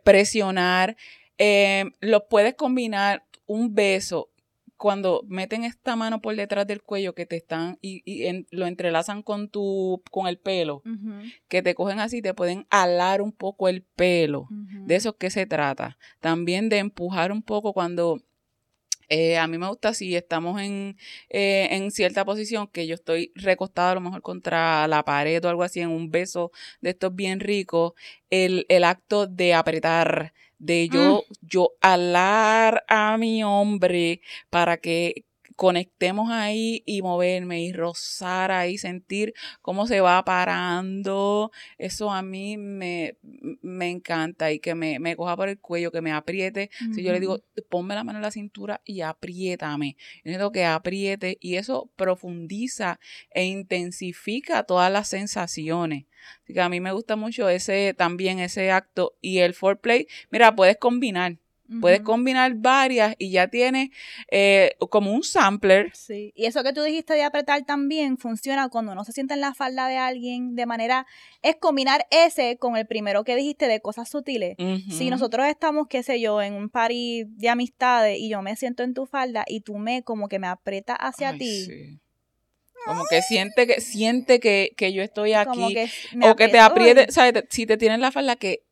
presionar. Eh, lo puedes combinar un beso cuando meten esta mano por detrás del cuello que te están y, y en- lo entrelazan con tu con el pelo, que te cogen así, te pueden alar un poco el pelo. De eso es que se trata. También de empujar un poco cuando eh, a mí me gusta si estamos en, eh, en cierta posición que yo estoy recostada a lo mejor contra la pared o algo así en un beso de estos bien ricos, el, el acto de apretar, de yo, yo alar a mi hombre para que conectemos ahí y moverme y rozar ahí, sentir cómo se va parando. Eso a mí me, me encanta y que me, me coja por el cuello, que me apriete. Si yo le digo, ponme la mano en la cintura y apriétame. Yo necesito que apriete y eso profundiza e intensifica todas las sensaciones. Así que a mí me gusta mucho ese también ese acto y el foreplay. Mira, puedes combinar. Puedes combinar varias y ya tienes eh, como un sampler. Sí, y eso que tú dijiste de apretar también funciona cuando uno se sienta en la falda de alguien de manera, es combinar ese con el primero que dijiste de cosas sutiles. Si nosotros estamos, qué sé yo, en un party de amistades y yo me siento en tu falda y tú me como que me aprietas hacia Ay, ti, sí. Como que siente que siente que, que yo estoy como aquí. que o que te apriete, ¿sabes? Si te tienes la falda que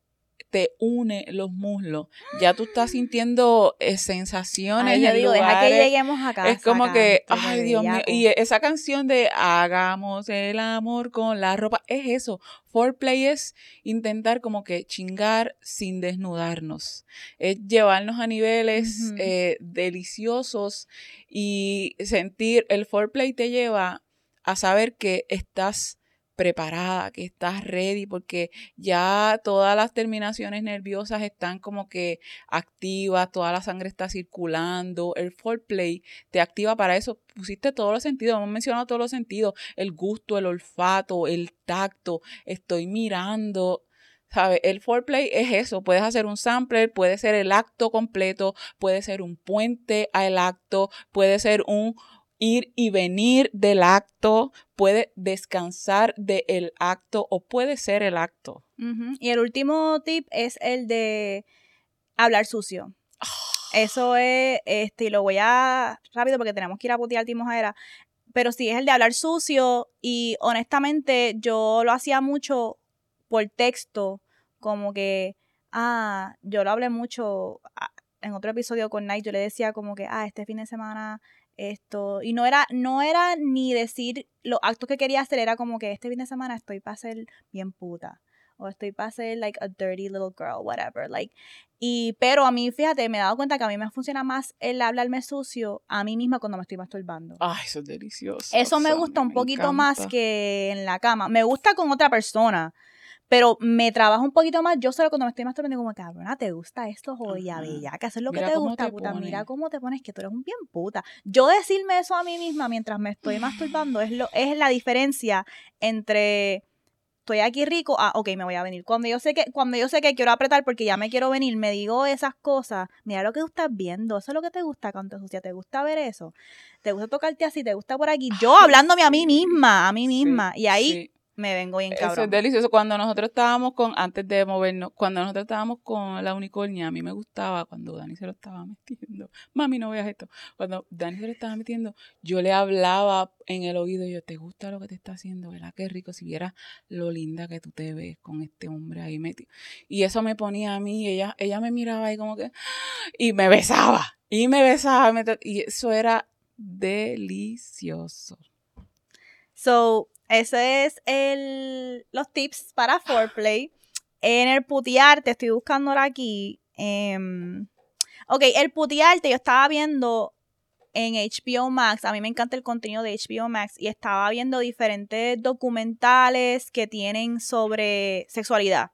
te une los muslos, ya tú estás sintiendo eh, sensaciones Ay, yo digo, deja que lugares- lleguemos a casa. Es como que, ay Dios mío, y esa canción de hagamos el amor con la ropa, es eso. Foreplay es intentar como que chingar sin desnudarnos. Es llevarnos a niveles eh, deliciosos y sentir, el foreplay te lleva a saber que estás preparada, que estás ready, porque ya todas las terminaciones nerviosas están como que activas, toda la sangre está circulando, el foreplay te activa para eso, pusiste todos los sentidos, hemos mencionado todos los sentidos, el gusto, el olfato, el tacto, estoy mirando, ¿sabes? El foreplay es eso, puedes hacer un sampler, puede ser el acto completo, puede ser un puente al acto, puede ser un ir y venir del acto, puede descansar del acto o puede ser el acto. Y el último tip es el de hablar sucio. Eso es, este, y lo voy a rápido porque tenemos que ir a putear Timojera. Pero sí, es el de hablar sucio. Y honestamente, yo lo hacía mucho por texto. Como que, ah, yo lo hablé mucho ah, en otro episodio con Night. Yo le decía como que, ah, este fin de semana esto. Y no era, no era ni decir los actos que quería hacer, era como que este fin de semana estoy para ser bien puta. O estoy para ser like a dirty little girl, whatever. Like, y, pero a mí, fíjate, me he dado cuenta que a mí me funciona más el hablarme sucio a mí misma cuando me estoy masturbando. Ay, eso es delicioso. Eso me gusta un me poquito más que en la cama. Me gusta con otra persona, pero me trabaja un poquito más yo solo cuando me estoy masturbando como, cabrona, ¿te gusta esto? Joya, bella, que hacer lo Mira que te gusta, te puta. Mira cómo te pones, que tú eres un bien puta. Yo decirme eso a mí misma mientras me estoy masturbando es, lo, es la diferencia entre estoy aquí rico, ah, ok, me voy a venir. Cuando yo sé que, cuando yo sé que quiero apretar porque ya me quiero venir, me digo esas cosas, mira lo que tú estás viendo, eso es lo que te gusta, canto sucia, te gusta ver eso, te gusta tocarte así, te gusta por aquí, yo hablándome a mí misma, a mí misma, y ahí Sí. Me vengo bien Eso es cabrón. delicioso. Cuando nosotros estábamos con, antes de movernos, cuando nosotros estábamos con la unicornia, a mí me gustaba cuando Dani se lo estaba metiendo. Mami, no veas esto. Cuando Dani se lo estaba metiendo, yo le hablaba en el oído, y yo, ¿te gusta lo que te está haciendo? ¿Verdad? Qué rico si vieras lo linda que tú te ves con este hombre ahí metido. Y eso me ponía a mí, y ella, ella me miraba ahí como que, y me besaba, y me besaba, y eso era delicioso. So, ese es el, los tips para foreplay. En el putearte, estoy buscando ahora aquí. em, ok, el putearte yo estaba viendo en HBO Max. A mí me encanta el contenido de HBO Max. Y estaba viendo diferentes documentales que tienen sobre sexualidad.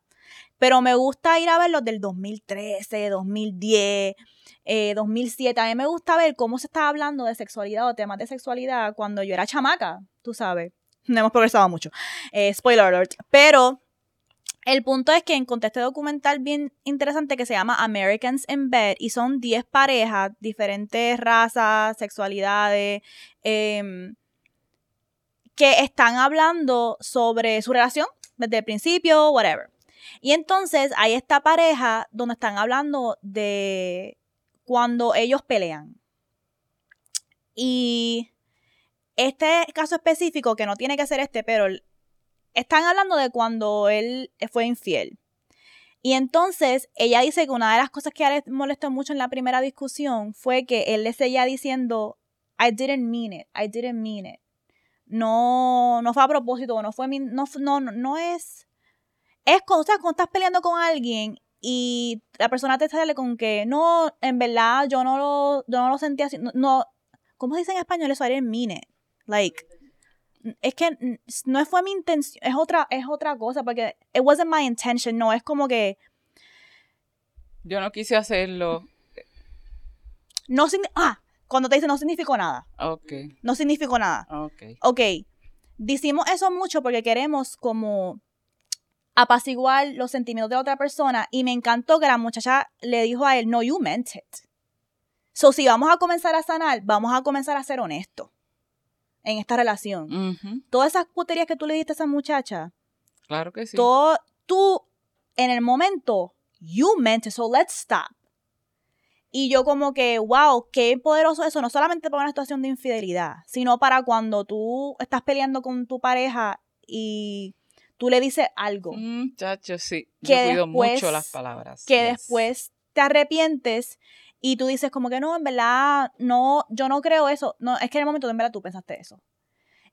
Pero me gusta ir a ver los del 2013, 2010, eh, 2007. A mí me gusta ver cómo se estaba hablando de sexualidad o temas de sexualidad cuando yo era chamaca, tú sabes. No hemos progresado mucho. Eh, spoiler alert. Pero el punto es que encontré este documental bien interesante que se llama Americans in Bed y son 10 parejas, diferentes razas, sexualidades, em, que están hablando sobre su relación desde el principio, whatever. Y entonces hay esta pareja donde están hablando de cuando ellos pelean. Y este caso específico, que no tiene que ser este, pero están hablando de cuando él fue infiel. Y entonces ella dice que una de las cosas que a él le molestó mucho en la primera discusión fue que él le seguía diciendo, I didn't mean it, I didn't mean it. No, no fue a propósito, no fue mi, no, no, no, es, es cuando, estás peleando con alguien y la persona te sale con que, no, en verdad yo no lo, yo no lo sentía así, no, no ¿cómo se dice en español eso? I didn't mean it. Like, es que no fue mi intención, es otra, es otra cosa, porque it wasn't my intention, no, es como que, Yo no quise hacerlo. no, ah, cuando te dice no significó nada, Ok, no significó nada. ok. Ok, decimos eso mucho porque queremos como apaciguar los sentimientos de la otra persona y me encantó que la muchacha le dijo a él, no, you meant it. So, si vamos a comenzar a sanar, vamos a comenzar a ser honestos en esta relación. Todas esas puterías que tú le diste a esa muchacha, Claro que sí. todo, tú en el momento, you meant it, so let's stop. Y yo como que, wow, qué poderoso eso, no solamente para una situación de infidelidad, sino para cuando tú estás peleando con tu pareja y tú le dices algo Muchacho, sí. Que Yo cuido después- mucho las palabras. que yes. después te arrepientes y tú dices como que no, en verdad, no, yo no creo eso. No, es que en el momento en verdad tú pensaste eso.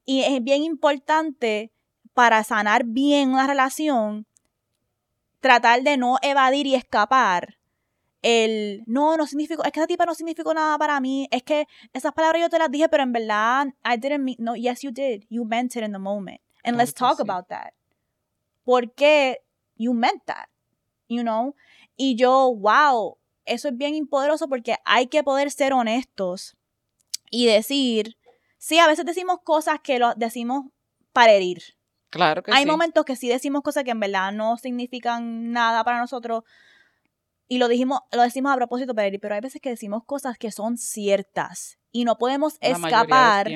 Y es bien importante para sanar bien una relación, tratar de no evadir y escapar el, no, no significó, es que esa tipa no significó nada para mí, es que esas palabras yo te las dije, pero en verdad, I didn't mean, no, yes you did, you meant it in the moment. And Claro let's talk sí. about that. Porque you meant that, you know? Y yo, wow, eso es bien poderoso porque hay que poder ser honestos y decir, sí, a veces decimos cosas que lo decimos para herir. Claro que Hay sí. momentos que sí decimos cosas que en verdad no significan nada para nosotros y lo dijimos, lo decimos a propósito para herir, pero hay veces que decimos cosas que son ciertas y no podemos La escapar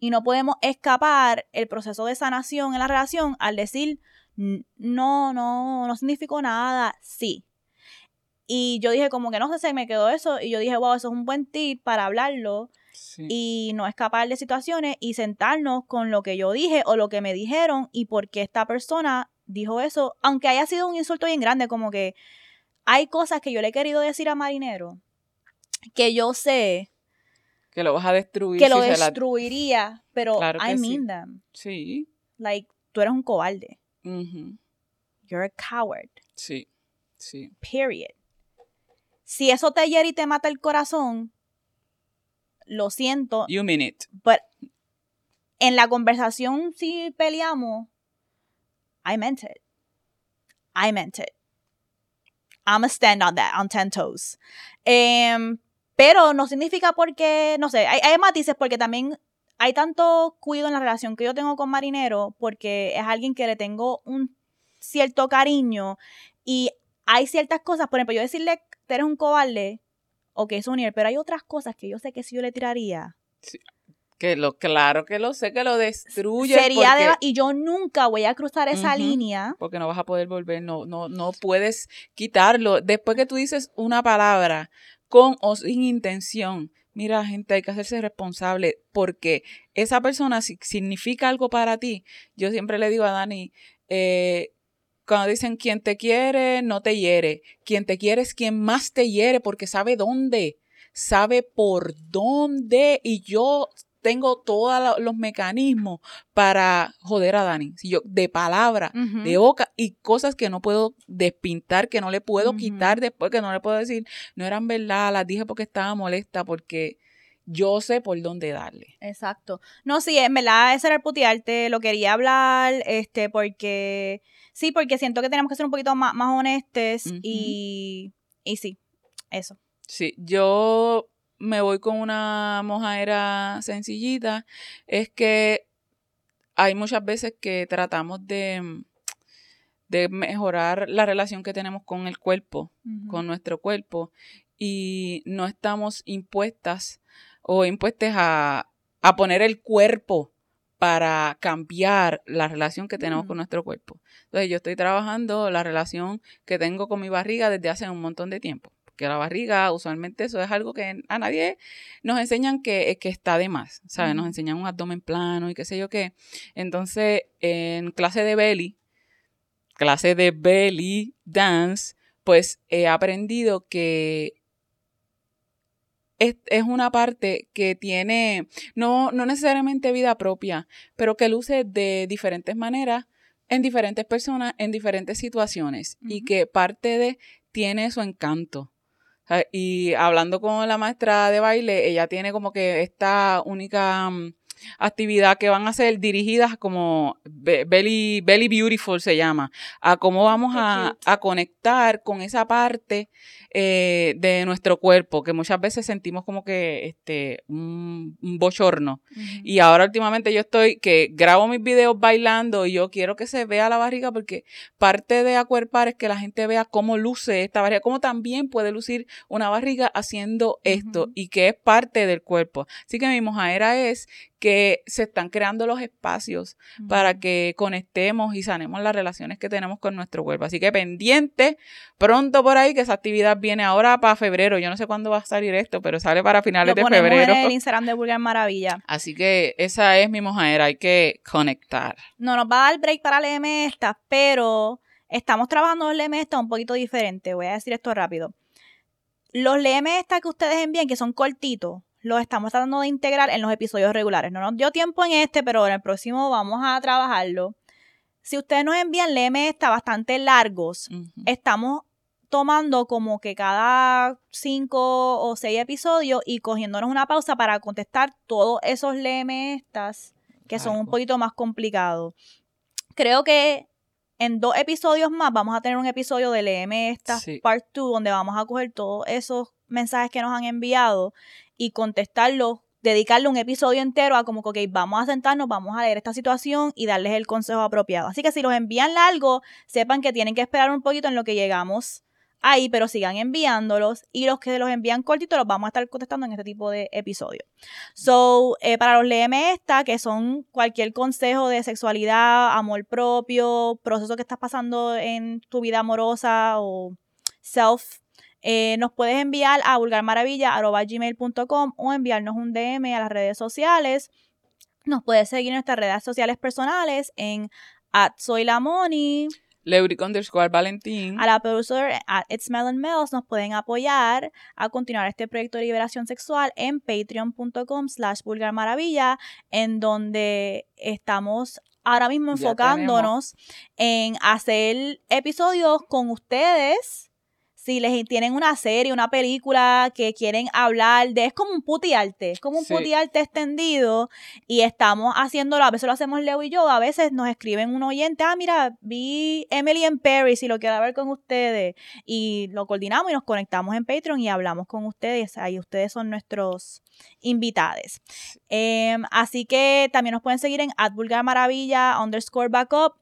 y no podemos escapar el proceso de sanación en la relación al decir "N- no, no, no significó nada, sí. Y yo dije como que no sé, se me quedó eso y yo dije, wow, eso es un buen tip para hablarlo Sí. y no escapar de situaciones y sentarnos con lo que yo dije o lo que me dijeron y por qué esta persona dijo eso, aunque haya sido un insulto bien grande, como que hay cosas que yo le he querido decir a Marinero que yo sé Que lo vas a destruir. que lo la- destruiría, pero Claro I sí. mean them. Sí. Like, tú eres un cobarde. You're a coward. Sí. Sí. Period. Si eso te hiere y te mata el corazón, lo siento, You mean it. but en la conversación si peleamos, I meant it. I meant it. I'm a stand on that, on ten toes. Em, pero no significa porque, no sé, hay, hay matices porque también hay tanto cuidado en la relación que yo tengo con Marinero porque es alguien que le tengo un cierto cariño y hay ciertas cosas, por ejemplo, yo decirle, tú eres un cobarde, o que es un pero hay otras cosas que yo sé que si yo le tiraría. Que lo, claro que lo sé, que lo destruye. Sería y yo nunca voy a cruzar esa línea. Porque no vas a poder volver, no, no, no puedes quitarlo. Después que tú dices una palabra con o sin intención, mira, gente, hay que hacerse responsable porque esa persona si, significa algo para ti. Yo siempre le digo a Dani, eh, cuando dicen quien te quiere, no te hiere. Quien te quiere es quien más te hiere porque sabe dónde, sabe por dónde. Y yo tengo todos los mecanismos para joder a Dani. Si yo, de palabra, de boca y cosas que no puedo despintar, que no le puedo quitar después, que no le puedo decir, no eran verdad, las dije porque estaba molesta, porque yo sé por dónde darle. Exacto. No, sí, en verdad ese era el putearte, lo quería hablar, este, porque, sí, porque siento que tenemos que ser un poquito más, más honestos y, y sí, eso. Sí, yo me voy con una mojadera sencillita, es que hay muchas veces que tratamos de, de mejorar la relación que tenemos con el cuerpo, con nuestro cuerpo, y no estamos impuestas o impuestas a, a poner el cuerpo para cambiar la relación que tenemos con nuestro cuerpo. Entonces yo estoy trabajando la relación que tengo con mi barriga desde hace un montón de tiempo que la barriga, usualmente eso es algo que a nadie nos enseñan que, que está de más, ¿sabes? Nos enseñan un abdomen plano y qué sé yo qué. Entonces, en clase de belly, clase de belly dance, pues he aprendido que es, es, una parte que tiene, no, no necesariamente vida propia, pero que luce de diferentes maneras en diferentes personas, en diferentes situaciones, y que parte de tiene su encanto. Y hablando con la maestra de baile, ella tiene como que esta única mm, actividad que van a ser dirigidas como Belly, Belly Beautiful se llama, a cómo vamos a, a, conectar con esa parte eh, de nuestro cuerpo, que muchas veces sentimos como que este un, bochorno. Y ahora últimamente yo estoy que grabo mis videos bailando y yo quiero que se vea la barriga porque parte de acuerpar es que la gente vea cómo luce esta barriga, cómo también puede lucir una barriga haciendo esto y que es parte del cuerpo. Así que mi mojadera es que se están creando los espacios para que conectemos y sanemos las relaciones que tenemos con nuestro cuerpo. Así que pendiente, pronto por ahí, que esa actividad viene ahora para febrero. Yo no sé cuándo va a salir esto, pero sale para finales de febrero. En el Instagram de Vulgar Maravilla. Así que esa es mi mojadera, hay que conectar. No nos va a dar break para leerme esta, pero estamos trabajando en leerme esta un poquito diferente. Voy a decir esto rápido. Los leeme esta que ustedes envían, que son cortitos, los estamos tratando de integrar en los episodios regulares. No nos dio tiempo en este, pero en el próximo vamos a trabajarlo. Si ustedes nos envían LM está bastante largos, estamos tomando como que cada cinco o seis episodios y cogiéndonos una pausa para contestar todos esos LM estas que son un poquito más complicados. Creo que en dos episodios más vamos a tener un episodio de LM estas part 2 donde vamos a coger todos esos mensajes que nos han enviado y contestarlo, dedicarle un episodio entero a como que, ok, vamos a sentarnos, vamos a leer esta situación y darles el consejo apropiado. Así que si los envían largo, sepan que tienen que esperar un poquito en lo que llegamos ahí, pero sigan enviándolos y los que los envían cortitos los vamos a estar contestando en este tipo de episodio. So, eh, para los léeme esta, que son cualquier consejo de sexualidad, amor propio, proceso que estás pasando en tu vida amorosa o self eh, nos puedes enviar a vulgarmaravilla.gmail.com o enviarnos un DM a las redes sociales. Nos puedes seguir en nuestras redes sociales personales en at soy la Leuric underscore Valentín. A la producer at It's Melon Mills nos pueden apoyar a continuar este proyecto de liberación sexual en patreon.com slash vulgarmaravilla en donde estamos ahora mismo enfocándonos en hacer episodios con ustedes si les tienen una serie, una película que quieren hablar de, es como un putiarte, es como un Sí. putiarte extendido y estamos haciéndolo, a veces lo hacemos Leo y yo, a veces nos escriben un oyente, ah, mira, vi Emily en Paris y lo quiero ver con ustedes y lo coordinamos y nos conectamos en Patreon y hablamos con ustedes, ahí ustedes son nuestros invitados. Em, así que también nos pueden seguir en @vulgarmaravilla underscore backup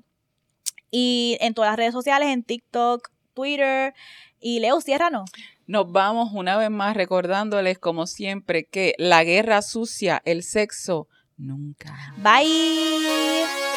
y en todas las redes sociales, en TikTok, Twitter. Y Leo, ciérranos. Nos vamos una vez más recordándoles, como siempre, que la guerra sucia, el sexo, nunca. Bye.